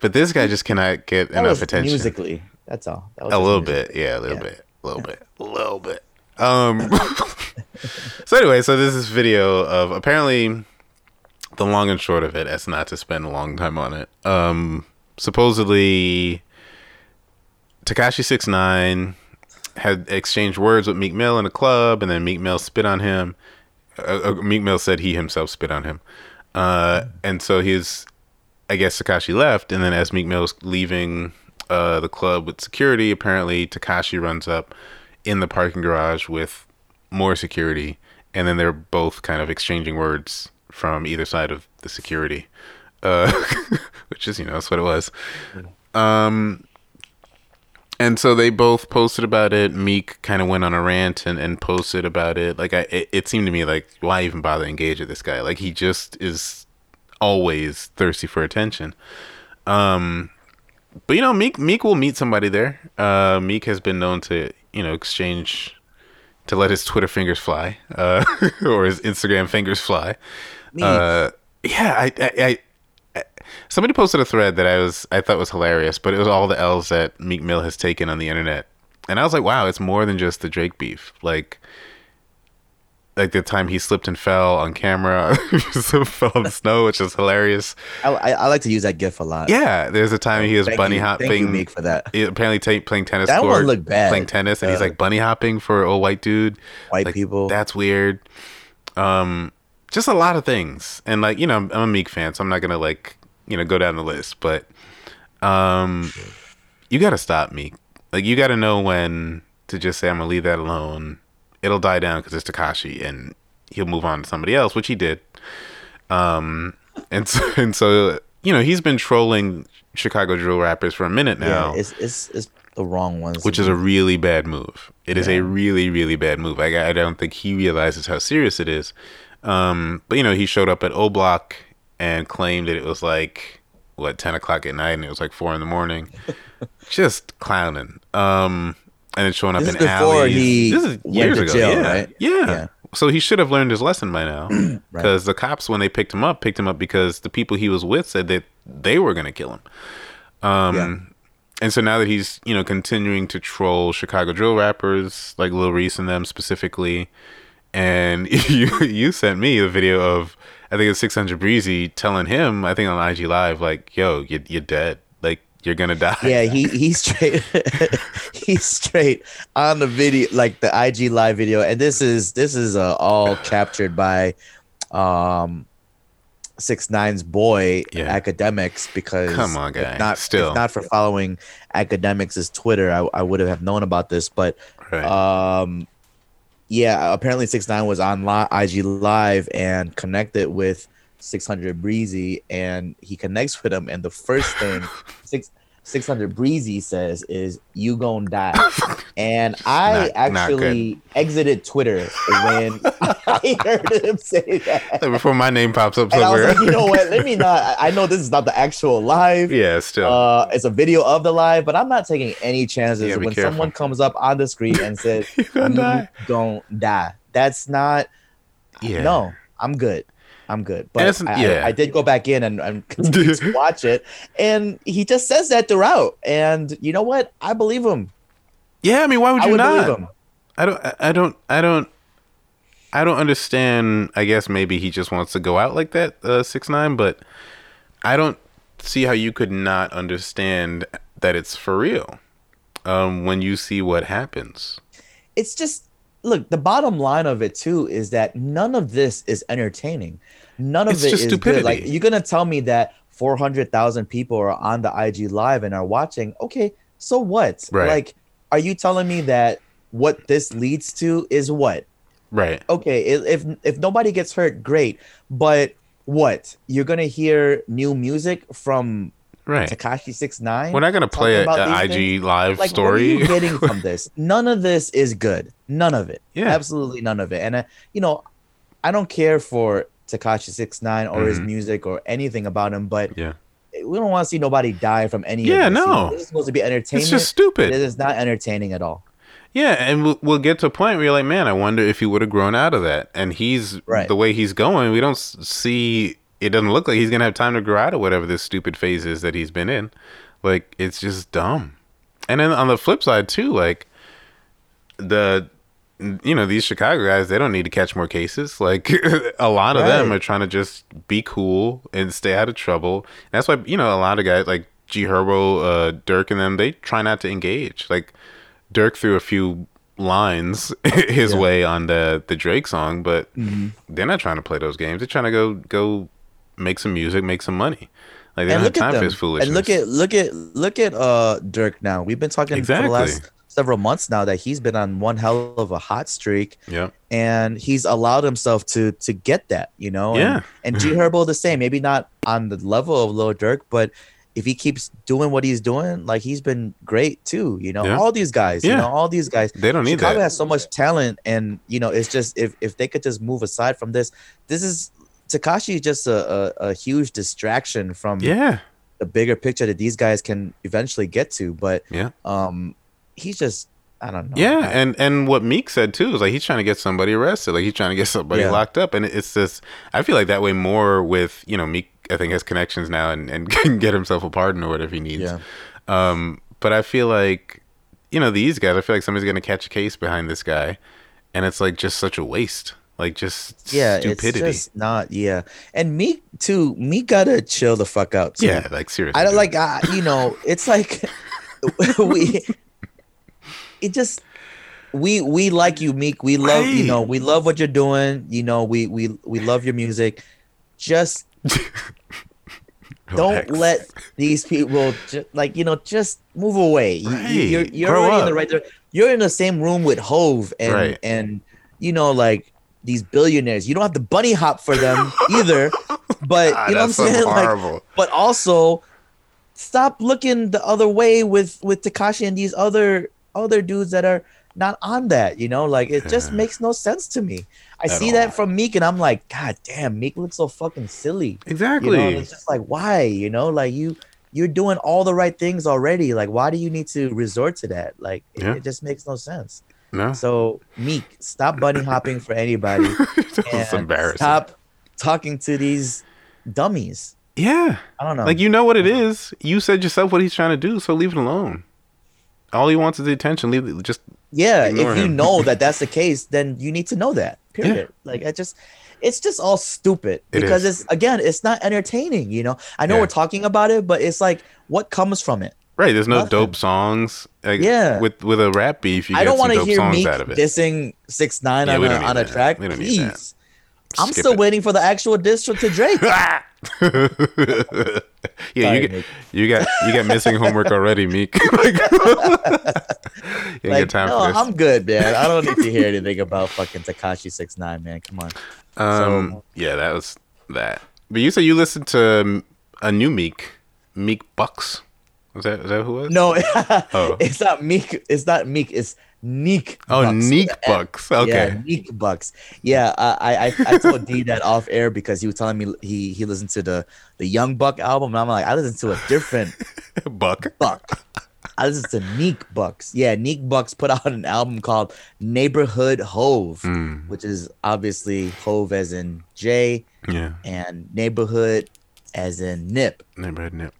but this guy just cannot get That enough attention. musically. That's all. That was A little music. bit, yeah, a little Yeah. bit, a little bit, a little bit. Um. so anyway, so this is video of apparently the long and short of it, as not to spend a long time on it. Um, supposedly, Tekashi Six Nine had exchanged words with Meek Mill in a club, and then Meek Mill spit on him. Uh, uh, Meek Mill said he himself spit on him, uh, and so he's, I guess Tekashi left, and then as Meek Mill's leaving uh, the club with security, apparently Tekashi runs up in the parking garage with more security, and then they're both kind of exchanging words from either side of the security, uh, which is you know that's what it was. Um, and so they both posted about it. Meek kind of went on a rant and, and posted about it. Like I, it, it seemed to me like why even bother engage with this guy? Like he just is always thirsty for attention. Um, but you know, Meek Meek will meet somebody there. Uh, Meek has been known to you know exchange to let his Twitter fingers fly, uh, or his Instagram fingers fly. Uh, yeah, I, I, I, I, somebody posted a thread that I was I thought was hilarious, but it was all the L's that Meek Mill has taken on the internet, and I was like, wow, it's more than just the Drake beef. Like, like the time he slipped and fell on camera, fell in the snow, which is hilarious. I, I, I like to use that gif a lot. Yeah, there's a time he was Thank bunny you. hopping. Thank you, Meek, for that. apparently ta- playing tennis That one looked bad. playing tennis, and he's Uh, like bunny hopping for a white dude. White Like, people. That's weird. Um, just a lot of things, and like you know, I'm a Meek fan, so I'm not gonna like you know go down the list, but um, you gotta stop Meek. Like you gotta know when to just say I'm gonna leave that alone. It'll die down because it's Tekashi, and he'll move on to somebody else, which he did. Um, and so, and so you know he's been trolling Chicago drill rappers for a minute now Yeah, it's it's it's the wrong ones. which is a really bad move. It is a really, really bad move. I, I don't think he realizes how serious it is. Um, but you know, he showed up at O Block and claimed that it was like what ten o'clock at night, and it was like four in the morning. Just clowning. Um, and then showing up This in alleys. he this is years ago. jail, yeah. right? yeah, Yeah. So he should have learned his lesson by now, because the cops, when they picked him up, picked him up because the people he was with said that they were going to kill him. Um, Yeah. and so now that he's you know continuing to troll Chicago drill rappers like Lil Reese and them specifically, and you you sent me a video of I think it's 600 Breezy telling him I think on IG Live like yo you you're dead you're gonna die yeah, he he's straight he's straight on the video like the IG live video and this is this is uh, all captured by um six nine's boy Yeah. Akademiks because Come on, guy. not Still. not for following Akademiks' twitter I, I would have known about this but right um yeah apparently six nine was on li- ig live and connected with 600 breezy and he connects with him and the first thing six 600 breezy says is you gonna die and i Not- not actually exited twitter when i heard him say that before my name pops up and i was somewhere like you know what let me not I- i know this is not the actual live yeah still uh, it's a video of the live, but I'm not taking any chances Yeah, when careful. someone comes up on the screen and says, You're gonna "You die." don't die." That's not. yeah No, I'm good. I'm good. But I, yeah. I, I did go back in and, and to watch it, and he just says that throughout. And you know what? I believe him. yeah I mean why would I you would not believe him. I don't I- I don't I don't I don't understand. I guess maybe he just wants to go out like that, uh, six nine. But I don't see how you could not understand that it's for real um, when you see what happens. It's just look. The bottom line of it too is that none of this is entertaining. None of It's it is good. Like you're gonna tell me that 400,000 people are on the IG live and are watching. Okay, so what? Right. Like, are you telling me that what this leads to is what? Right. Okay, if if nobody gets hurt, great. But what? You're gonna hear new music from Right. Tekashi Six Nine? We're not gonna play a, a IG things? live like story. what are you getting from this none of this is good none of it Yeah. absolutely none of it and uh, you know i don't care for Tekashi 69 or his Mhm. music or anything about him but yeah. we don't want to see nobody die from any Yeah, of this. You know, no. this is supposed to be entertainment It's just stupid. it is not entertaining at all Yeah, and we'll, we'll get to a point where you're like, man, I wonder if he would have grown out of that. And he's Right. the way he's going. We don't see. It doesn't look like he's gonna have time to grow out of whatever this stupid phase is that he's been in. Like it's just dumb. And then on the flip side too, like the you know, these Chicago guys, they don't need to catch more cases. Like a lot of them are trying to just be cool and stay out of trouble. And that's why, you know, a lot of guys like G Herbo, uh, Durk and them, they try not to engage. Like Durk threw a few lines his Yeah. way on the the Drake song, but Mm-hmm. they're not trying to play those games. They're trying to go go make some music, make some money. Like they and don't have time for foolishness. And look at look at look at uh Durk now. We've been talking for the last several months now that he's been on one hell of a hot streak. Yeah. and he's allowed himself to to get that, you know. And, Yeah. And G Herbo the same, maybe not on the level of Lil Durk, but if he keeps doing what he's doing, like he's been great too. You know, Yeah. all these guys, you Yeah. know, all these guys. They don't need Chicago that. has so much talent, and you know, it's just if if they could just move aside from this, this is Tekashi is just a, a a huge distraction from Yeah. the bigger picture that these guys can eventually get to. But Yeah. um, he's just I don't know. Yeah, and and what Meek said too is like he's trying to get somebody arrested, like he's trying to get somebody Yeah. locked up, and it's just I feel like that way more with you know Meek. I think has connections now and and can get himself a pardon or whatever he needs. Yeah. Um, but I feel like you know these guys. I feel like somebody's gonna catch a case behind this guy, and it's like just such a waste. Like just yeah, stupidity. it's just not. Yeah, and Meek too. Meek gotta chill the fuck out. Too. yeah, like seriously. I don't like. Uh, you know, it's like we. It just we we like you, Meek. We love you know we love what you're doing. You know we we we love your music. Just don't Relax. let these people ju- like you know just move away. Right. you, you're you're Grow already in the right. You're in the same room with Hove and Right. and you know like these billionaires. You don't have to bunny hop for them either. But Ah, you know what I'm saying? Like, but also stop looking the other way with with Tekashi and these other other dudes that are not on that. You know, like it just makes no sense to me. I At see all. that from Meek, and I'm like, God damn, Meek looks so fucking silly. exactly. You know, it's just like why? You know, like you you're doing all the right things already. Like, why do you need to resort to that? Like, it- Yeah. it, just makes no sense. No, So, Meek, stop bunny hopping for anybody. and embarrassing. Stop talking to these dummies. Yeah. I don't know. Like you know what it is. You said yourself what he's trying to do, so leave it alone. All he wants is the attention. Leave it. Just yeah, if you him. know that that's the case, then you need to know that. Yeah. Period. Like, I just. It's just all stupid It because is. it's again, it's not entertaining. You know, I know Yeah. we're talking about it, but it's like, what comes from it? Right. There's no Nothing. dope songs. Like, Yeah. With with a rap beef, you I get don't want to hear songs Meek out of it. dissing six nine Yeah, on a, on a track. We don't need that. Please, I'm Skip still it. waiting for the actual diss to to Drake. yeah, Sorry, you get, you got you got missing homework already, Meek. like, you like, time no. I'm good, man. I don't need to hear anything about fucking Tekashi six nine, man. Come on. Um, So- yeah, that was that. But you said you listened to um, a new Meek, Meek Bucks. Was that is that who was? No, Oh. it's not Meek. It's not Meek. It's Neek. Oh, Bucks Neek. Bucks. Okay. Yeah, Neek Bucks. Yeah, I, I I told D that off air because he was telling me he he listened to the the Young Buck album, and I'm like, I listened to a different Buck. Buck. I listened to Neek Bucks. Yeah, Neek Bucks put out an album called Neighborhood Hove, Mm. which is obviously Hove as in J Yeah. and neighborhood as in Nip. Neighborhood nip.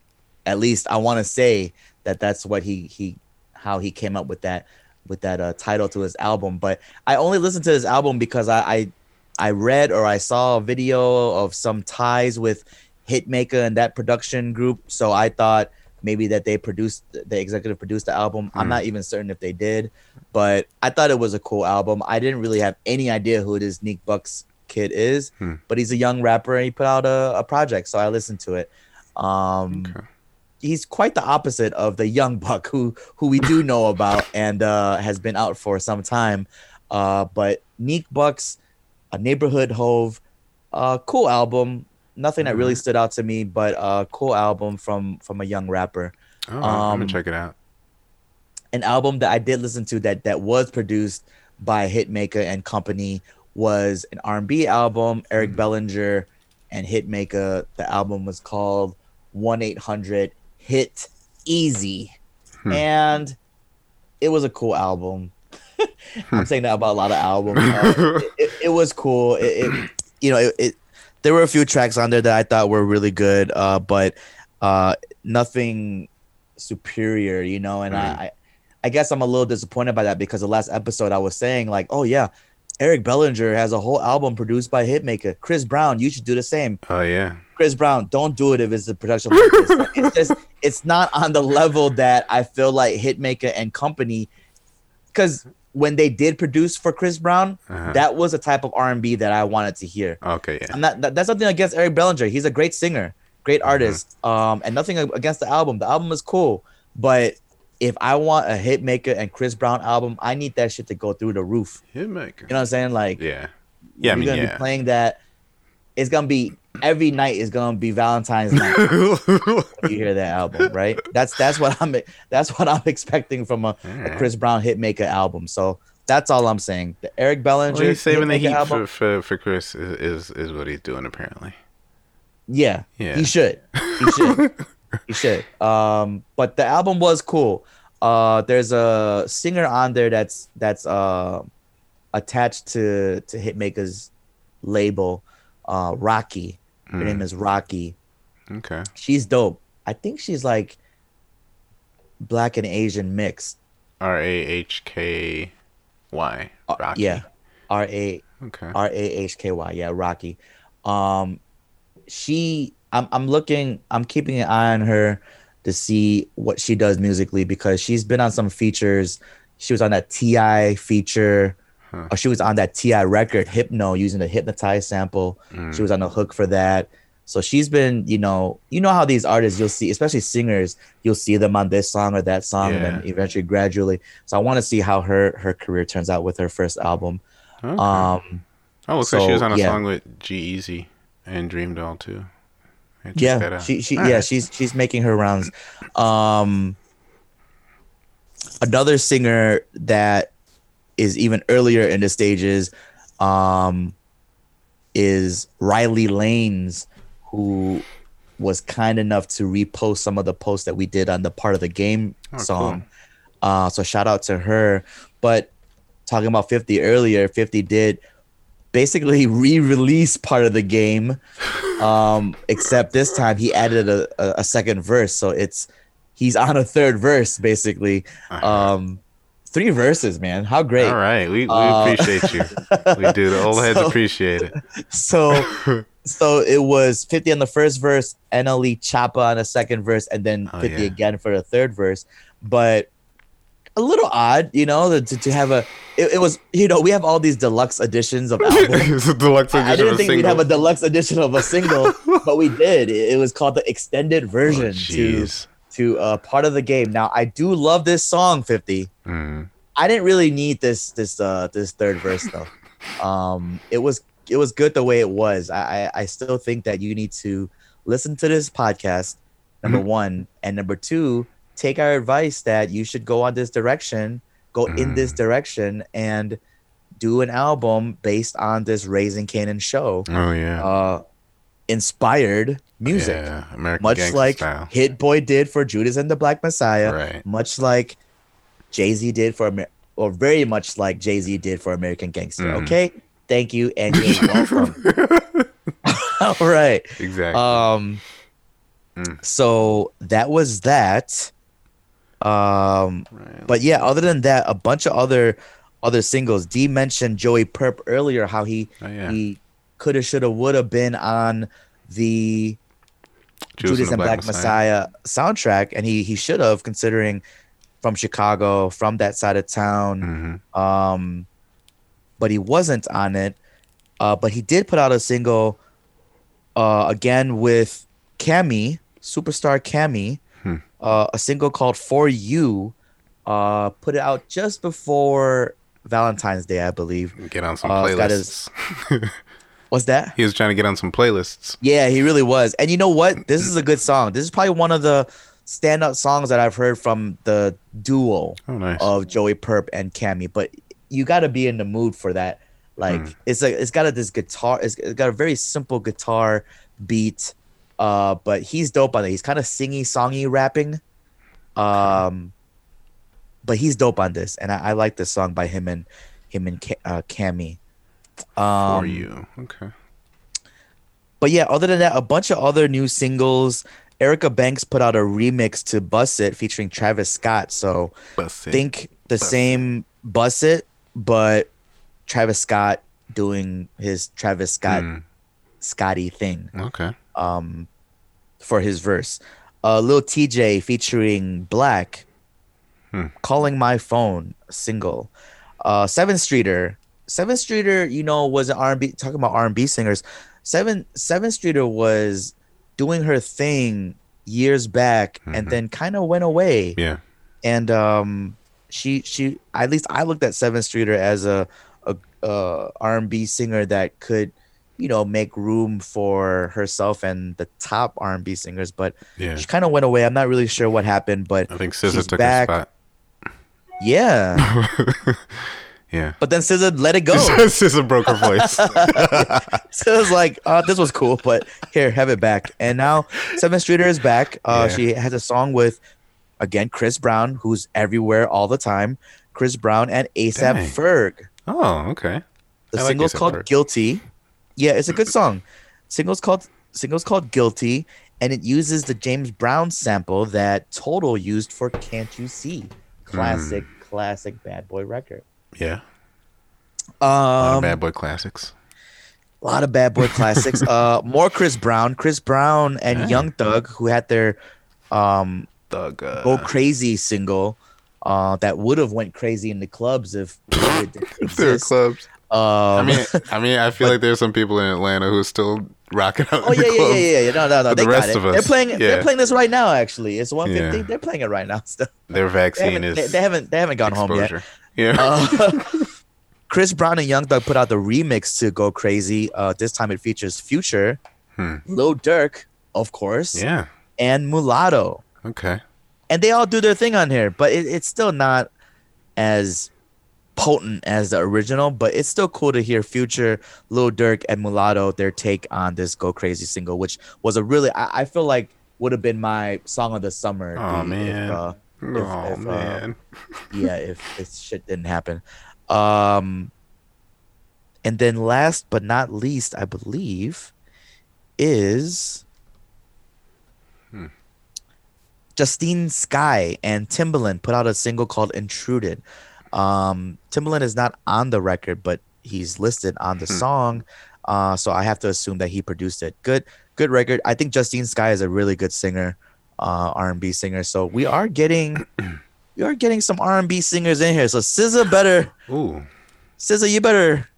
At least I want to say that that's what he he how he came up with that with that uh, title to his album. But I only listened to his album because I, I I read or I saw a video of some ties with Hitmaka and that production group. So I thought maybe that they produced the executive produced the album. I'm Mm. not even certain if they did, but I thought it was a cool album. I didn't really have any idea who this Neek Bucks kid is, Hmm. but he's a young rapper and he put out a, a project, so I listened to it. Um Okay. He's quite the opposite of the young buck who who we do know about and uh has been out for some time uh but neek bucks a neighborhood hove uh cool album nothing that really stood out to me but uh cool album from from a young rapper Oh, I'm gonna Um, check it out. an album that I did listen to that that was produced by Hitmaka and Company was an R&B album. Eric Bellinger and Hitmaka. The album was called One Eight Hundred Hit Easy, Hmm. and it was a cool album. I'm saying that about a lot of albums. Uh, it, it, it was cool. It, it you know it. There were a few tracks on there that I thought were really good, uh, but uh, nothing superior, you know. And I, I, I guess I'm a little disappointed by that because the last episode I was saying like, oh yeah, Eric Bellinger has a whole album produced by Hitmaka. Chris Brown, you should do the same. Oh yeah. Chris Brown, don't do it if it's a production like. It's just it's not on the level that I feel like Hitmaka and company because when they did produce for Chris Brown, Uh-huh. that was a type of R&B that I wanted to hear. Okay, yeah. I'm that, that's nothing against Eric Bellinger. He's a great singer, great artist. Um, and nothing against the album. The album is cool, but if I want a Hitmaka and Chris Brown album, I need that shit to go through the roof. Hitmaka. You know what I'm saying? Like, Yeah. Yeah, I you're mean, gonna yeah. be playing that. It's gonna be every night is gonna be Valentine's night. you hear that album, right? That's that's what I'm that's what I'm expecting from a, a Chris Brown Hitmaka album. So that's all I'm saying. The Eric Bellinger well, he's saving the heat album, for, for, for Chris is, is is what he's doing apparently. Yeah, Yeah. he should. He should. he should. Um, but the album was cool. Uh, there's a singer on there that's that's uh attached to to Hitmaka's label, uh, Rahky. Her name is Rahky. Okay. She's dope. I think she's like black and Asian mixed. R A H K Y. Uh, Rahky. Yeah, R A Okay. R A H K Y. Yeah, Rahky. Um, she. I'm. I'm looking. I'm keeping an eye on her to see what she does musically because she's been on some features. She was on that T.I. feature. Or she was on that T.I. record, Hypno, using the Hypnotize sample. She was on the hook for that. So she's been, you know, you know how these artists you'll see, especially singers, you'll see them on this song or that song, and then eventually gradually. So I want to see how her her career turns out with her first album. Okay. Um, oh, looks like she was on a yeah. song with G-Eazy and DreamDoll too. Yeah, check that out. she she yeah right. she's she's making her rounds. Um, another singer that is even earlier in the stages, um, is Riley Lanes, who was kind enough to repost some of the posts that we did on the part of the game Oh, song. Uh, so shout out to her. But talking about 50 earlier, 50 did basically re-release part of the game. Um, except this time he added a, a, a second verse. So it's he's on a third verse basically. Um, three verses, man. How great. Uh-huh. All right, we, we Uh, appreciate you. We do. The old heads appreciate it. So so it was 50 on the first verse, NLE Choppa on the second verse, and then Oh, 50 yeah. again for the third verse. But a little odd, you know, to, to have a it, it was you know, we have all these deluxe editions of albums. deluxe edition I didn't of a think we'd have a deluxe edition of a single, but we did. It, it was called the extended Oh, version to jeez. to uh, part of the game. Now I do love this song 50. Mm. I didn't really need this this uh this third verse though. Um, it was it was good the way it was. I I, I still think that you need to listen to this podcast. Number one and number two, take our advice that you should go on this direction, go in this direction, and do an album based on this Raising Kanan show. Oh yeah. Uh, inspired music Yeah, American much Gangsta like style. Hit Boy did for Judas and the Black Messiah, Right. much like Jay Z did for Amer- or very much like Jay Z did for American Gangster. Mhm. Okay, thank you and you're welcome. All right. Exactly. Um. Mm. So that was that. Um. right. But yeah, other than that, a bunch of other other singles. D mentioned Joey Purp earlier, how he Oh, yeah. he coulda, shoulda, woulda been on the Judas, and Black, Messiah. soundtrack, and he he should have, considering from Chicago, from that side of town. Mhm. Um, but he wasn't on it. Uh, but he did put out a single, uh, again with Kami, superstar Kami, Hmm. Uh, a single called "For You." Uh, put it out just before Valentine's Day, I believe. Get on some Uh, it's his- playlists. What's that? he was trying to get on some playlists. Yeah, he really was. And you know what? This is a good song. This is probably one of the standout songs that I've heard from the duo Oh, nice. of Joey Purp and Kami. But you got to be in the mood for that. Like Hmm. it's a, it's got a, this guitar. It's, it's got a very simple guitar beat. Uh, but he's dope on it. He's kind of singy, songy, rapping. Um, but he's dope on this, and I, I like this song by him and him and Ca- uh, Kami. Um, For you. Okay. but yeah, other than that, a bunch of other new singles Erica Banks put out a remix to Bust It featuring Travis Scott. So think the same Bust It, but Travis Scott doing his Travis Scott Hmm. Scotty thing Okay. Um, for his verse. Uh, Lil Tjay featuring 6LACK, Hmm. calling my phone single. Uh, Sevyn Streeter, Sevyn Streeter, you know, was an R and B talking about R and B singers. Seven Sevyn Streeter was doing her thing years back, and Mhm. then kind of went away. Yeah. And um, she she at least I looked at Sevyn Streeter as a a a, a R and B singer that could you know make room for herself and the top R and B singers, but Yeah. she kind of went away. I'm not really sure what happened, but I think SZA took back. her spot. yeah. Yeah. But then SZA let it go. SZA broke her voice. was like, oh, this was cool, but here, have it back. And now Seventh Streeter is back. Uh, Yeah. She has a song with, again, Chris Brown, who's everywhere all the time. Chris Brown and A$AP Ferg. oh, okay. The I single's A$AP called Ferg. Guilty. Yeah, it's a good song. Single's called single's called Guilty, and it uses the James Brown sample that Total used for Can't You See? Classic, Hmm. classic bad boy record. Yeah. A lot Um, of bad boy classics. A lot of bad boy classics. uh, more Chris Brown, Chris Brown and Hey. Young Thug, who had their um Thug. Uh, "Go Crazy" single, uh, that would have went crazy in the clubs if if there clubs. Um, I mean, I mean, I feel like there's some people in Atlanta who are still rocking out. oh yeah, yeah, yeah, yeah. No, no, no. They the got rest it. of us, they're playing. yeah. They're playing this right now. Actually, it's one fifty. Yeah. They're playing it right now. Still, Their they vaccine haven't, is they, they haven't. They haven't gone home yet. Yeah. Uh, Chris Brown and Young Thug put out the remix to "Go Crazy." Uh, this time it features Future, Hmm. Lil Durk, of course, yeah. and Mulatto. Okay. and they all do their thing on here, but it, it's still not as potent as the original. But it's still cool to hear Future, Lil Durk, and Mulatto their take on this "Go Crazy" single, which was a really I, I feel like would have been my song of the summer. Oh, if, man. uh, if- oh if, uh, man. yeah, if this shit didn't happen. Um, and then last but not least, I believe, is Hmm. Justine Skye and Timbaland put out a single called "Intruded." Um, Timbaland is not on the record, but he's listed on the Hmm. song, uh, so I have to assume that he produced it. Good, good record. I think Justine Skye is a really good singer, uh, R and B singer. So we are getting, we are getting some R and B singers in here. So SZA better, Ooh. SZA, you better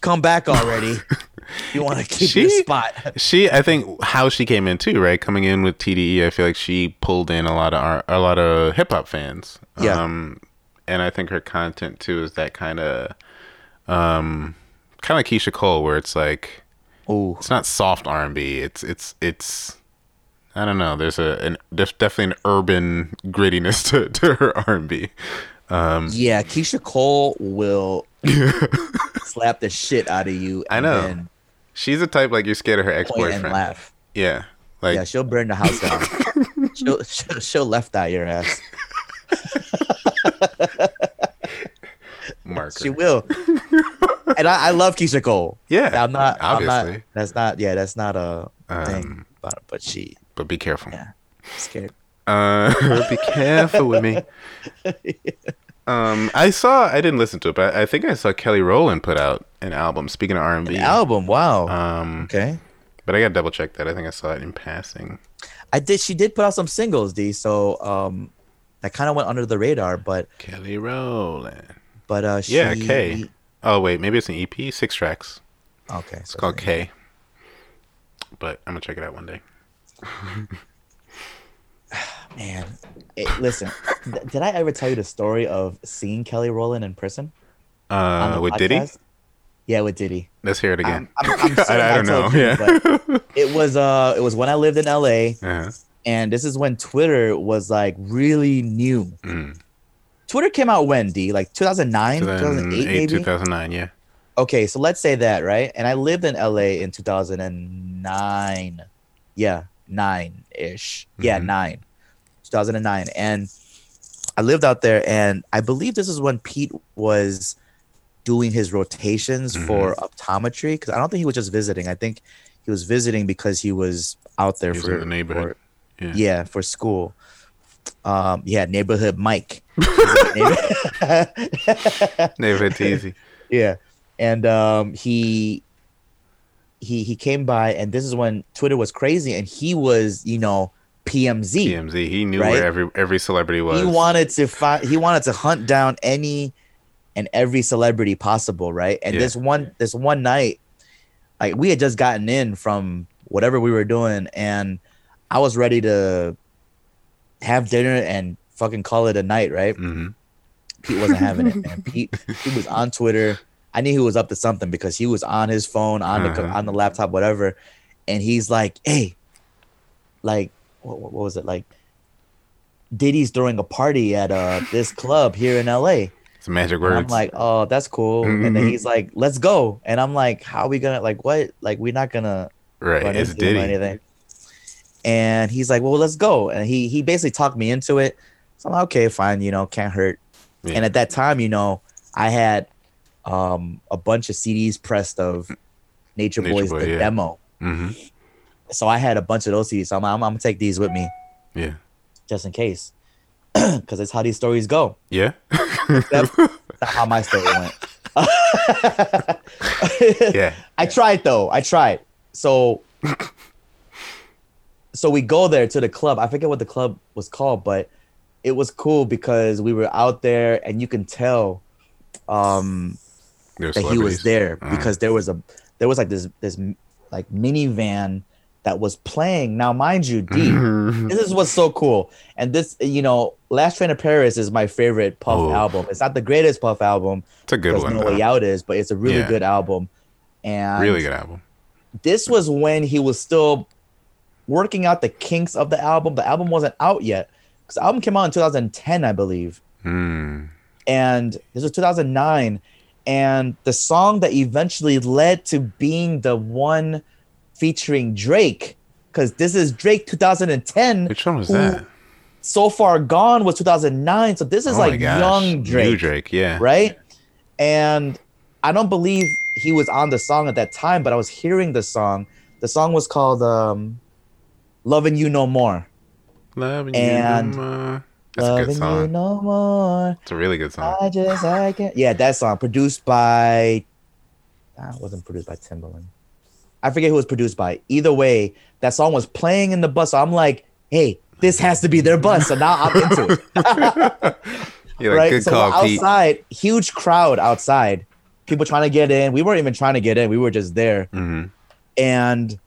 come back already. you want to keep your She- spot. She, I think, how she came in too, right? Coming in with TDE, I feel like she pulled in a lot of our, a lot of hip hop fans. Yeah. Um, and I think her content too is that kind of, um, kind of like Keyshia Cole, where it's like Oh, it's not soft R and B. It's it's it's. I don't know. There's a an, there's definitely an urban grittiness to, to her R and B. Um, yeah, Keyshia Cole will slap the shit out of you. I know. She's a type like you're scared of her ex boyfriend. laugh. Yeah, like yeah, she'll burn the house down. she'll, she'll she'll left eye your ass. Marker. She will. and I, I love Keyshia Cole. Yeah, I'm not. I'm not. obviously. That's not. Yeah, that's not a thing. Um, But but she but be careful. Yeah. scared. Uh, be careful with me. Um, I saw. I didn't listen to it, but I think I saw Kelly Rowland put out an album. Speaking of R and B, Album. Wow. um, okay. but I got to double check that. I think I saw it in passing. I did. She did put out some singles, D. So um, that kind of went under the radar. But Kelly Rowland. But uh, she, Yeah, K. Oh wait, maybe it's an EP, six tracks. Okay. It's called K. But I'm gonna check it out one day. Man, it, listen. th- did I ever tell you the story of seeing Kelly Rowland in prison? Uh, with Diddy? Yeah, with Diddy. Let's hear it again. I'm, I'm, I'm I, I don't know. you, Yeah. but it was uh, it was when I lived in LA, uh-huh. and this is when Twitter was like really new. Mm. Twitter came out when D like 2009, 2008 2008, maybe. 2009. Yeah. Okay, so let's say that right, and I lived in LA in 2009. Yeah, nine ish. Yeah, Mhm. nine. 2009, and I lived out there, and I believe this is when Pete was doing his rotations for optometry because I don't think he was just visiting. I think he was visiting because he was out there He for the neighborhood. for- Yeah. Yeah, for school. Um, yeah, neighborhood Mike. Neighborhood Teezy. yeah, and um, he he he came by, and this is when Twitter was crazy, and he was you know PMZ. TMZ. He knew Right? where every every celebrity was. He wanted to find. He wanted to hunt down any and every celebrity possible, right? And Yeah. this one this one night, like we had just gotten in from whatever we were doing, and I was ready to have dinner and fucking call it a night, right? hmm Pete wasn't having it, man. Pete, he was on Twitter. I knew he was up to something because he was on his phone, on the Uh-huh. on the laptop, whatever. And he's like, "Hey, like, what, what was it like? Diddy's throwing a party at uh this club here in LA." It's magic And. I'm like, "Oh, that's cool." And then he's like, "Let's go." And I'm like, "How are we gonna like what? Like, we're not gonna right. It's into him or Diddy. anything. And he's like, "Well, let's go." And he he basically talked me into it. So I'm like, "Okay, fine. You know, can't hurt." Yeah. And at that time, you know, I had um a bunch of CDs pressed of Nature, Nature Boys Boy, the yeah. demo. hmm So I had a bunch of those CDs. So I'm, I'm, I'm gonna take these with me Yeah. just in case, because it's how these stories go. Yeah. That's how my story went. yeah. I tried though. I tried. So so we go there to the club. I forget what the club was called, but it was cool because we were out there and you can tell um that he was there Uh, because there was a there was like this this like minivan that was playing. Now mind you, D, this is what's so cool. And this, you know, Last Train to Paris is my favorite Puff Oh. album. It's not the greatest Puff album It's a good one. No. Way Out is, but it's a really Yeah. good album. And Really good album. this was when he was still working out the kinks of the album. The album wasn't out yet because the album came out in 2010, I believe, Mm. and this was 2009. And the song that eventually led to being the one featuring Drake, because this is Drake 2010. Which one was that? So Far Gone was 2009. So this is Oh like young Drake New Drake. Yeah. right? And I don't believe he was on the song at that time, but I was hearing the song. The song was called um, "Loving You No More." Loving And you. no more. That's a Loving good you no more. It's a really good song. I just I can. Yeah, that song produced by. Nah, it wasn't produced by Timbaland. I forget who it was produced by. Either way, that song was playing in the bus. So I'm like, hey, this has to be their bus. So now I'm into it. You're like, right? good so call, we're Pete. outside, huge crowd outside, people trying to get in. We weren't even trying to get in; we were just there. hmm And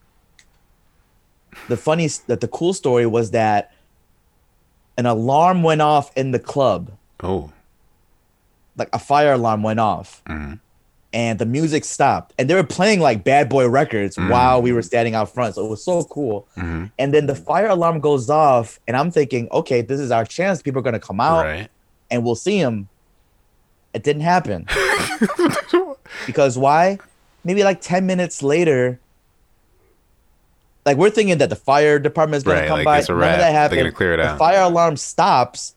the funny, that the cool story was that an alarm went off in the club, Oh. like a fire alarm went off, Mhm. and the music stopped, and they were playing like Bad Boy Records while we were standing out front. So it was so cool. hmm And then the fire alarm goes off, and I'm thinking, okay, this is our chance. People are gonna come out. Right. and we'll see him. It didn't happen. because why? Maybe like 10 minutes later, like we're thinking that the fire department is gonna come like by. it's a None of that They're happened. gonna clear it the out. fire alarm stops,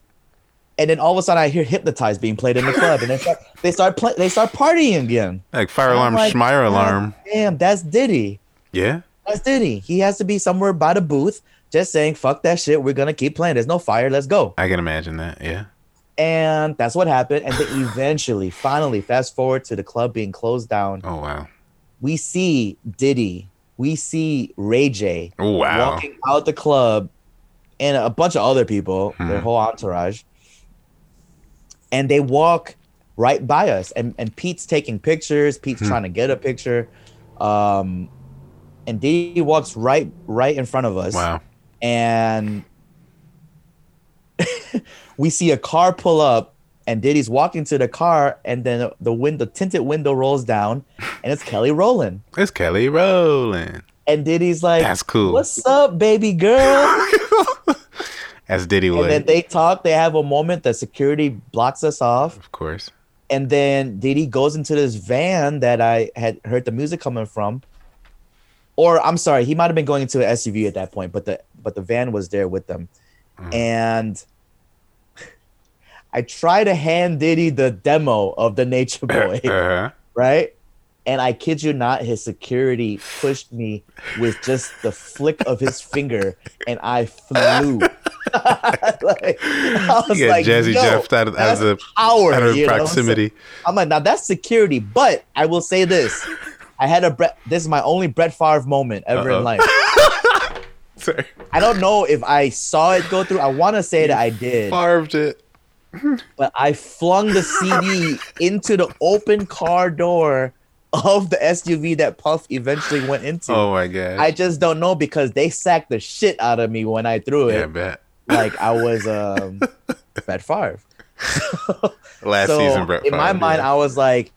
and then all of a sudden I hear "Hypnotized" being played in the club, and they start they start play, they start partying again. Like fire And alarm, like, Schmeier "God alarm. Damn, that's Diddy. Yeah. That's Diddy. He has to be somewhere by the booth, just saying, "Fuck that shit. We're gonna keep playing. There's no fire. Let's go." I can imagine that. Yeah. And that's what happened. And then eventually, finally, fast forward to the club being closed down. Oh wow. We see Diddy, we see Ray J wow. walking out the club and a bunch of other people, their Hmm. whole entourage. And they walk right by us. And, and Pete's taking pictures. Pete's Hmm. trying to get a picture. Um, and Diddy walks right right in front of us Wow. and we see a car pull up and Diddy's walking to the car and then the window tinted window rolls down and it's Kelly Rowland. It's Kelly Rowland. And Diddy's like, That's cool. What's up, baby girl? As Diddy and then they talk, they have a moment, the security blocks us off, of course. and then Diddy goes into this van that I had heard the music coming from. Or I'm sorry, he might have been going into an SUV at that point, but the but the van was there with them. Mm-hmm. And I try to hand Diddy the demo of the Nature Boy, Uh-huh. right? And I kid you not, his security pushed me with just the flick of his finger, and I flew. like, I was You got like, Jazzy "Yo, Jeff out of, out of the power, out of you know what I'm proximity. I'm like, now that's security. But I will say this: I had a Brett. This is my only Brett Favre moment ever Uh-oh. in life. Sorry, I don't know if I saw it go through. I want to say that I did, farved it. But I flung the CD into the open car door of the SUV that Puff eventually went into. Oh my god! I just don't know because they sacked the shit out of me when I threw it. yeah, I bet. Like I was um, Brett Favre. Last so season, Brett. in my Favre, mind, yeah. I was like,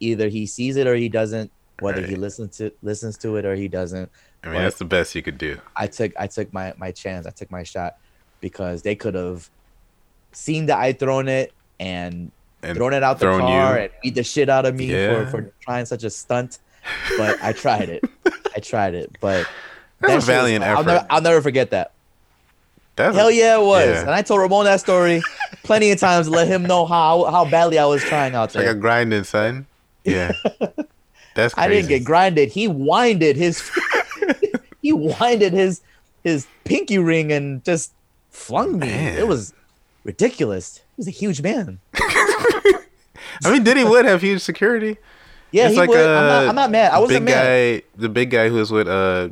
either he sees it or he doesn't. Whether he listens to listens to it or he doesn't. I mean, that's the best you could do. I took I took my my chance. I took my shot because they could have seen that I thrown it and, And thrown it out the car you. and beat the shit out of me Yeah. for, for trying such a stunt. But I tried it. I tried it. But That's a that was valiant fun. I'll effort. never, I'll never forget that. That's Hell yeah, it was. Yeah. And I told Ramon that story plenty of times to let him know how how badly I was trying out there. like a grinding, son. Yeah, that's. Crazy. I didn't get grinded. He winded his he winded his his pinky ring and just flung me. Man. It was ridiculous. He was a huge man. I mean, Diddy would have huge security. Yeah, It's he like would. I'm, not, I'm not mad. I wasn't big mad. guy, the big guy who was with uh,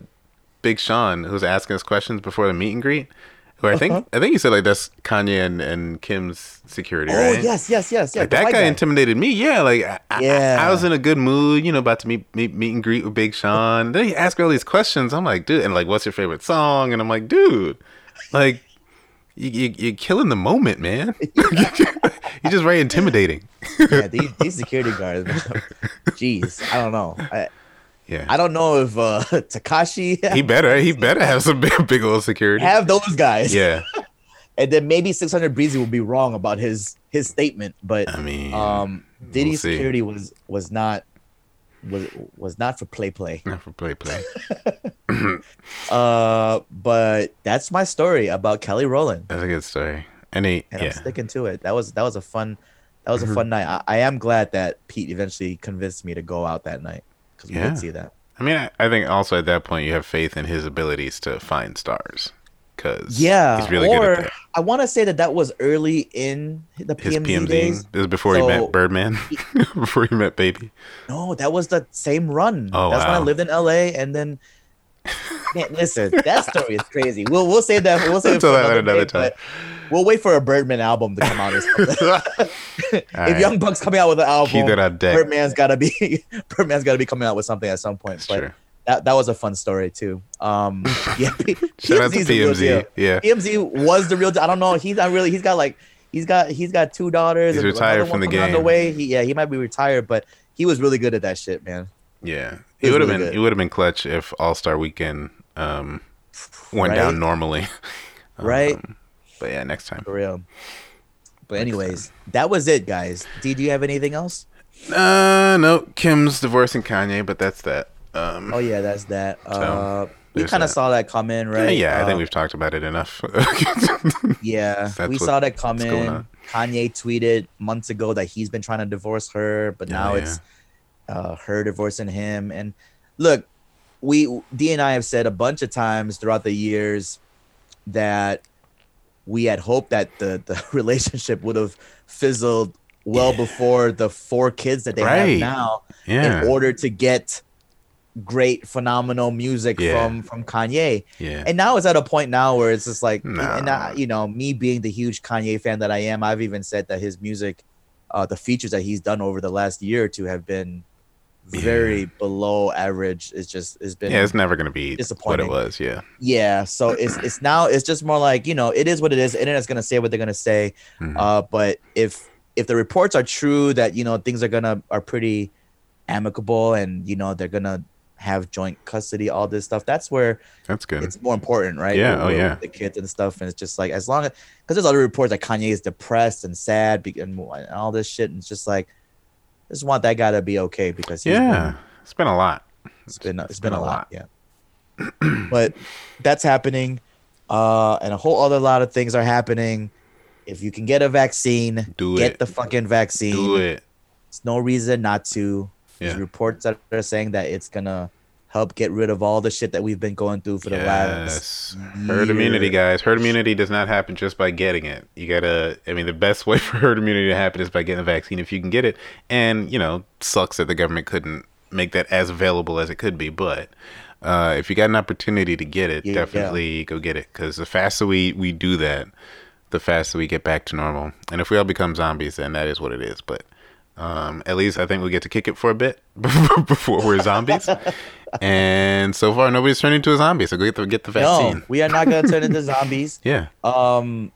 Big Sean, who was asking us questions before the meet and greet. Who I think Uh-huh. I think you said like that's Kanye and, and Kim's security, Oh right? yes, yes, yes, yes. Like that white guy, intimidated me. Yeah, like I, I- Yeah. I, was in a good mood, you know, about to meet meet, meet and greet with Big Sean. Then he asked me all these questions. I'm like, dude, and like, what's your favorite song? And I'm like, dude, like, you, you you're killing the moment, man. You're just very intimidating. yeah, these, these security guards. man. Jeez, I don't know. I, Yeah, I don't know if uh, Tekashi he better he better have some big, big old security. have those guys. yeah, and then maybe 600 Breezy will be wrong about his his statement, but I mean, um, Diddy's see. security was was not was was not for play play. not for play play. Uh, but that's my story about Kelly Rowland, That's a good story. And he, and I'm yeah, sticking to it. That was that was a fun that was a fun night. I, I am glad that Pete eventually convinced me to go out that night because we Yeah. did see that. I mean, I, I think also at that point you have faith in his abilities to find stars, because Yeah, he's really good or at. I want to say that that was early in the His PMZ, PMZ. days. This is before he met Birdman, before he met Baby. No, that was the same run. Oh, That's when I lived in LA, and then. Man, listen, that story is crazy. We'll we'll save that. We'll save it Tell for that another, another day, time. We'll wait for a Birdman album to come out. Or something. if right. Young Buck's coming out with an album, Keep that on deck. Birdman's got to be Birdman's got to be coming out with something at some point. That's but true. That that was a fun story too. Um, yeah, P- PMZ's the real deal. Yeah. PMZ was the real. deal. I don't know. He's not really. He's got like he's got he's got two daughters. He's and retired from the game. The way he yeah he might be retired, but he was really good at that shit, man. Yeah. He It would have really been good. it would have been clutch if All Star Weekend um, went Right? down normally. Right. Um, but yeah, next time. For real. But anyways, that was it, guys. D, do you have anything else? Uh, no, Kim's divorcing Kanye, but that's that. Um, Oh yeah, that's that. Uh, we kind of saw that come in, yeah, right? yeah, I Uh, think we've talked about it enough. Yeah, we what- saw that come what's going in. Kanye tweeted months ago that he's been trying to divorce her, but Yeah, now yeah. it's uh, her divorcing him. And look, we D and I have said a bunch of times throughout the years that we had hoped that the the relationship would have fizzled well before the four kids that they Right. have now yeah, in order to get great phenomenal music Yeah. from from Kanye. yeah, And now it's at a point now where it's just like, Nah. and I, you know, me being the huge Kanye fan that I am, I've even said that his music, uh, the features that he's done over the last year or two have been very below average. It's just it's been yeah. It's never gonna be what disappointing. it was. Yeah, yeah. So it's it's now it's just more like you know it is what it is. The internet's gonna say what they're gonna say. Mhm. Uh, but if if the reports are true that you know things are gonna are pretty amicable and you know they're gonna have joint custody, all this stuff, that's where that's good. it's more important, right? Yeah, With- oh, yeah. the kids and stuff, and it's just like as long as because there's other reports that Kanye is depressed and sad and, all this shit, and it's just like I just want that guy to be okay because he's yeah, been, it's been a lot. it's been it's been a lot, yeah. but that's happening, uh, and a whole other lot of things are happening. If you can get a vaccine, Do get it. the fucking vaccine. Do it. There's no reason not to. There's Yeah. reports that are saying that it's gonna help get rid of all the shit that we've been going through for the last Yes. Herd immunity, guys. Herd immunity does not happen just by getting it. You gotta. I mean, the best way for herd immunity to happen is by getting the vaccine if you can get it. And you know, sucks that the government couldn't make that as available as it could be. But uh, if you got an opportunity to get it, Yeah. definitely go get it. Because the faster we we do that, the faster we get back to normal. And if we all become zombies, then that is what it is. But um, at least I think we get to kick it for a bit before we're zombies. and so far, nobody's turned into a zombie. So go get the get the vaccine. No, we are not gonna turn into zombies. Yeah. Um,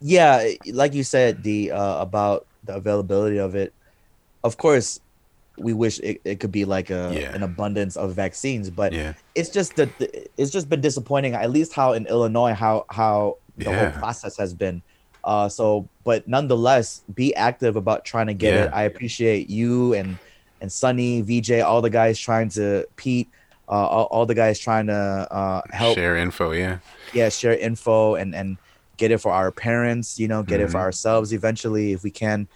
yeah, like you said, the uh, about the availability of it. Of course, we wish it, it could be like a Yeah. an abundance of vaccines, but Yeah. it's just that it's just been disappointing. At least how in Illinois, how how the Yeah. whole process has been. Uh, so, but nonetheless, be active about trying to get it. I appreciate you and and Sunny, VJ, all the guys trying to Pete, uh, all, all the guys trying to uh, help Share info. Yeah. yeah share info and and get it for our parents you know get it for Mhm. ourselves eventually if we can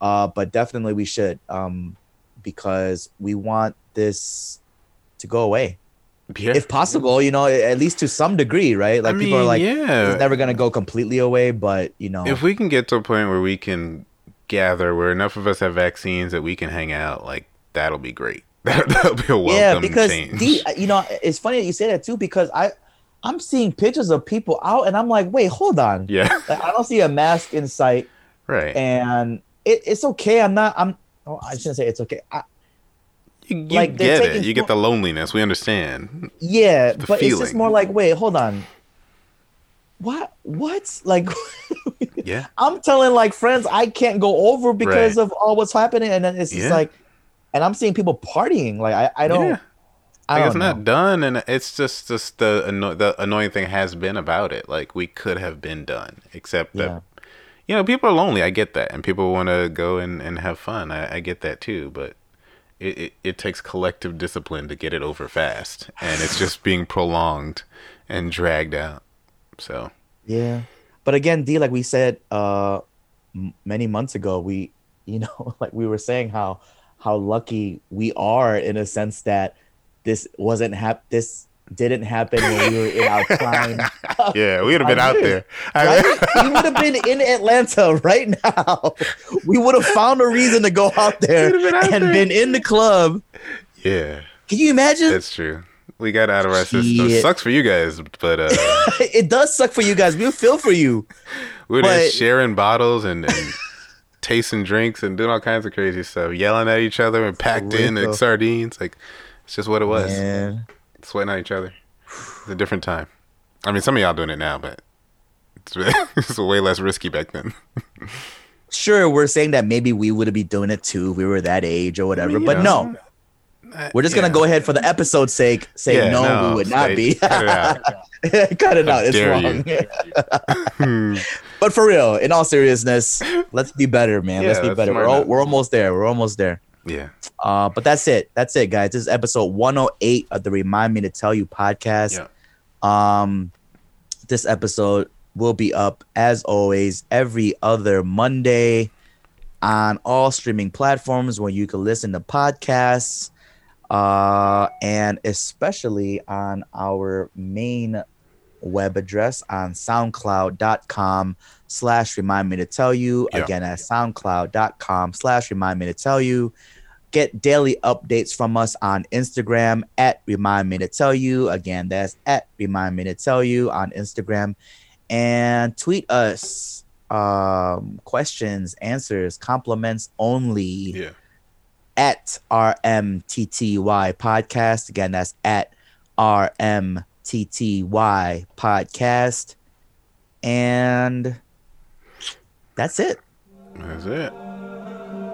uh but definitely we should um because we want this to go away Yeah. if possible you know at least to some degree right like I people are like yeah. it's never gonna go completely away but you know if we can get to a point where we can gather, where enough of us have vaccines that we can hang out, like that'll be great. That, that'll be a welcome yeah because change. the, you know it's funny that you say that too because i i'm seeing pictures of people out and i'm like wait hold on yeah. Like, i don't see a mask in sight Right. and it, it's okay. I'm not. I'm. Oh, I shouldn't say it's okay. I, you you like, get it. You get the loneliness. We understand. yeah, The but it's just more like, wait, hold on. What? What? Like, Yeah. I'm telling like friends I can't go over because Right. of all what's happening, and then it's just like, and I'm seeing people partying. Like, I, I don't. Yeah. I Like, it's know. not done, and it's just just the anno- the annoying thing has been about it. Like we could have been done, except Yeah. that you know people are lonely. I get that, and people want to go and, and have fun. I, I get that too, but it, it it takes collective discipline to get it over fast, and it's just being prolonged and dragged out. So Yeah. But again, D, like we said uh m- many months ago, we you know, like we were saying how how lucky we are in a sense that this wasn't hap this didn't happen when we were in our prime. yeah, we would have been out there. Right? we would have been in Atlanta right now. We would have found a reason to go out there been out and there. been in the club. yeah, Can you imagine? that's true. We got out of our system. Shit. Sucks for you guys, but uh, it does suck for you guys. We feel for you. we were But- sharing bottles and, and tasting drinks and doing all kinds of crazy stuff, yelling at each other and packed in like sardines. Like it's just what it was. Man. Sweating on each other. It's a different time. I mean, some of y'all doing it now, but it's, it's way less risky back then. sure we're saying that maybe we would be doing it too if we were that age or whatever you but know, no. we're just gonna go ahead for the episode's sake say Yeah, no, no, we would not be. cut it out. cut it out it's wrong. But for real in all seriousness let's be better man. Let's be better. we're, all, we're almost there. We're almost there Yeah. uh but that's it that's it guys this is episode 108 of the remind me to tell you podcast Yeah. um this episode will be up as always every other monday on all streaming platforms where you can listen to podcasts uh and especially on our main web address on soundcloud.com slash remind me to tell you Yeah. again at soundcloud.com slash remind me to tell you get daily updates from us on instagram at remind me to tell you again that's at remind me to tell you on instagram and tweet us um questions answers compliments only Yeah. at RMTTY podcast. Again, that's at RMTTY podcast. And that's it. That's it.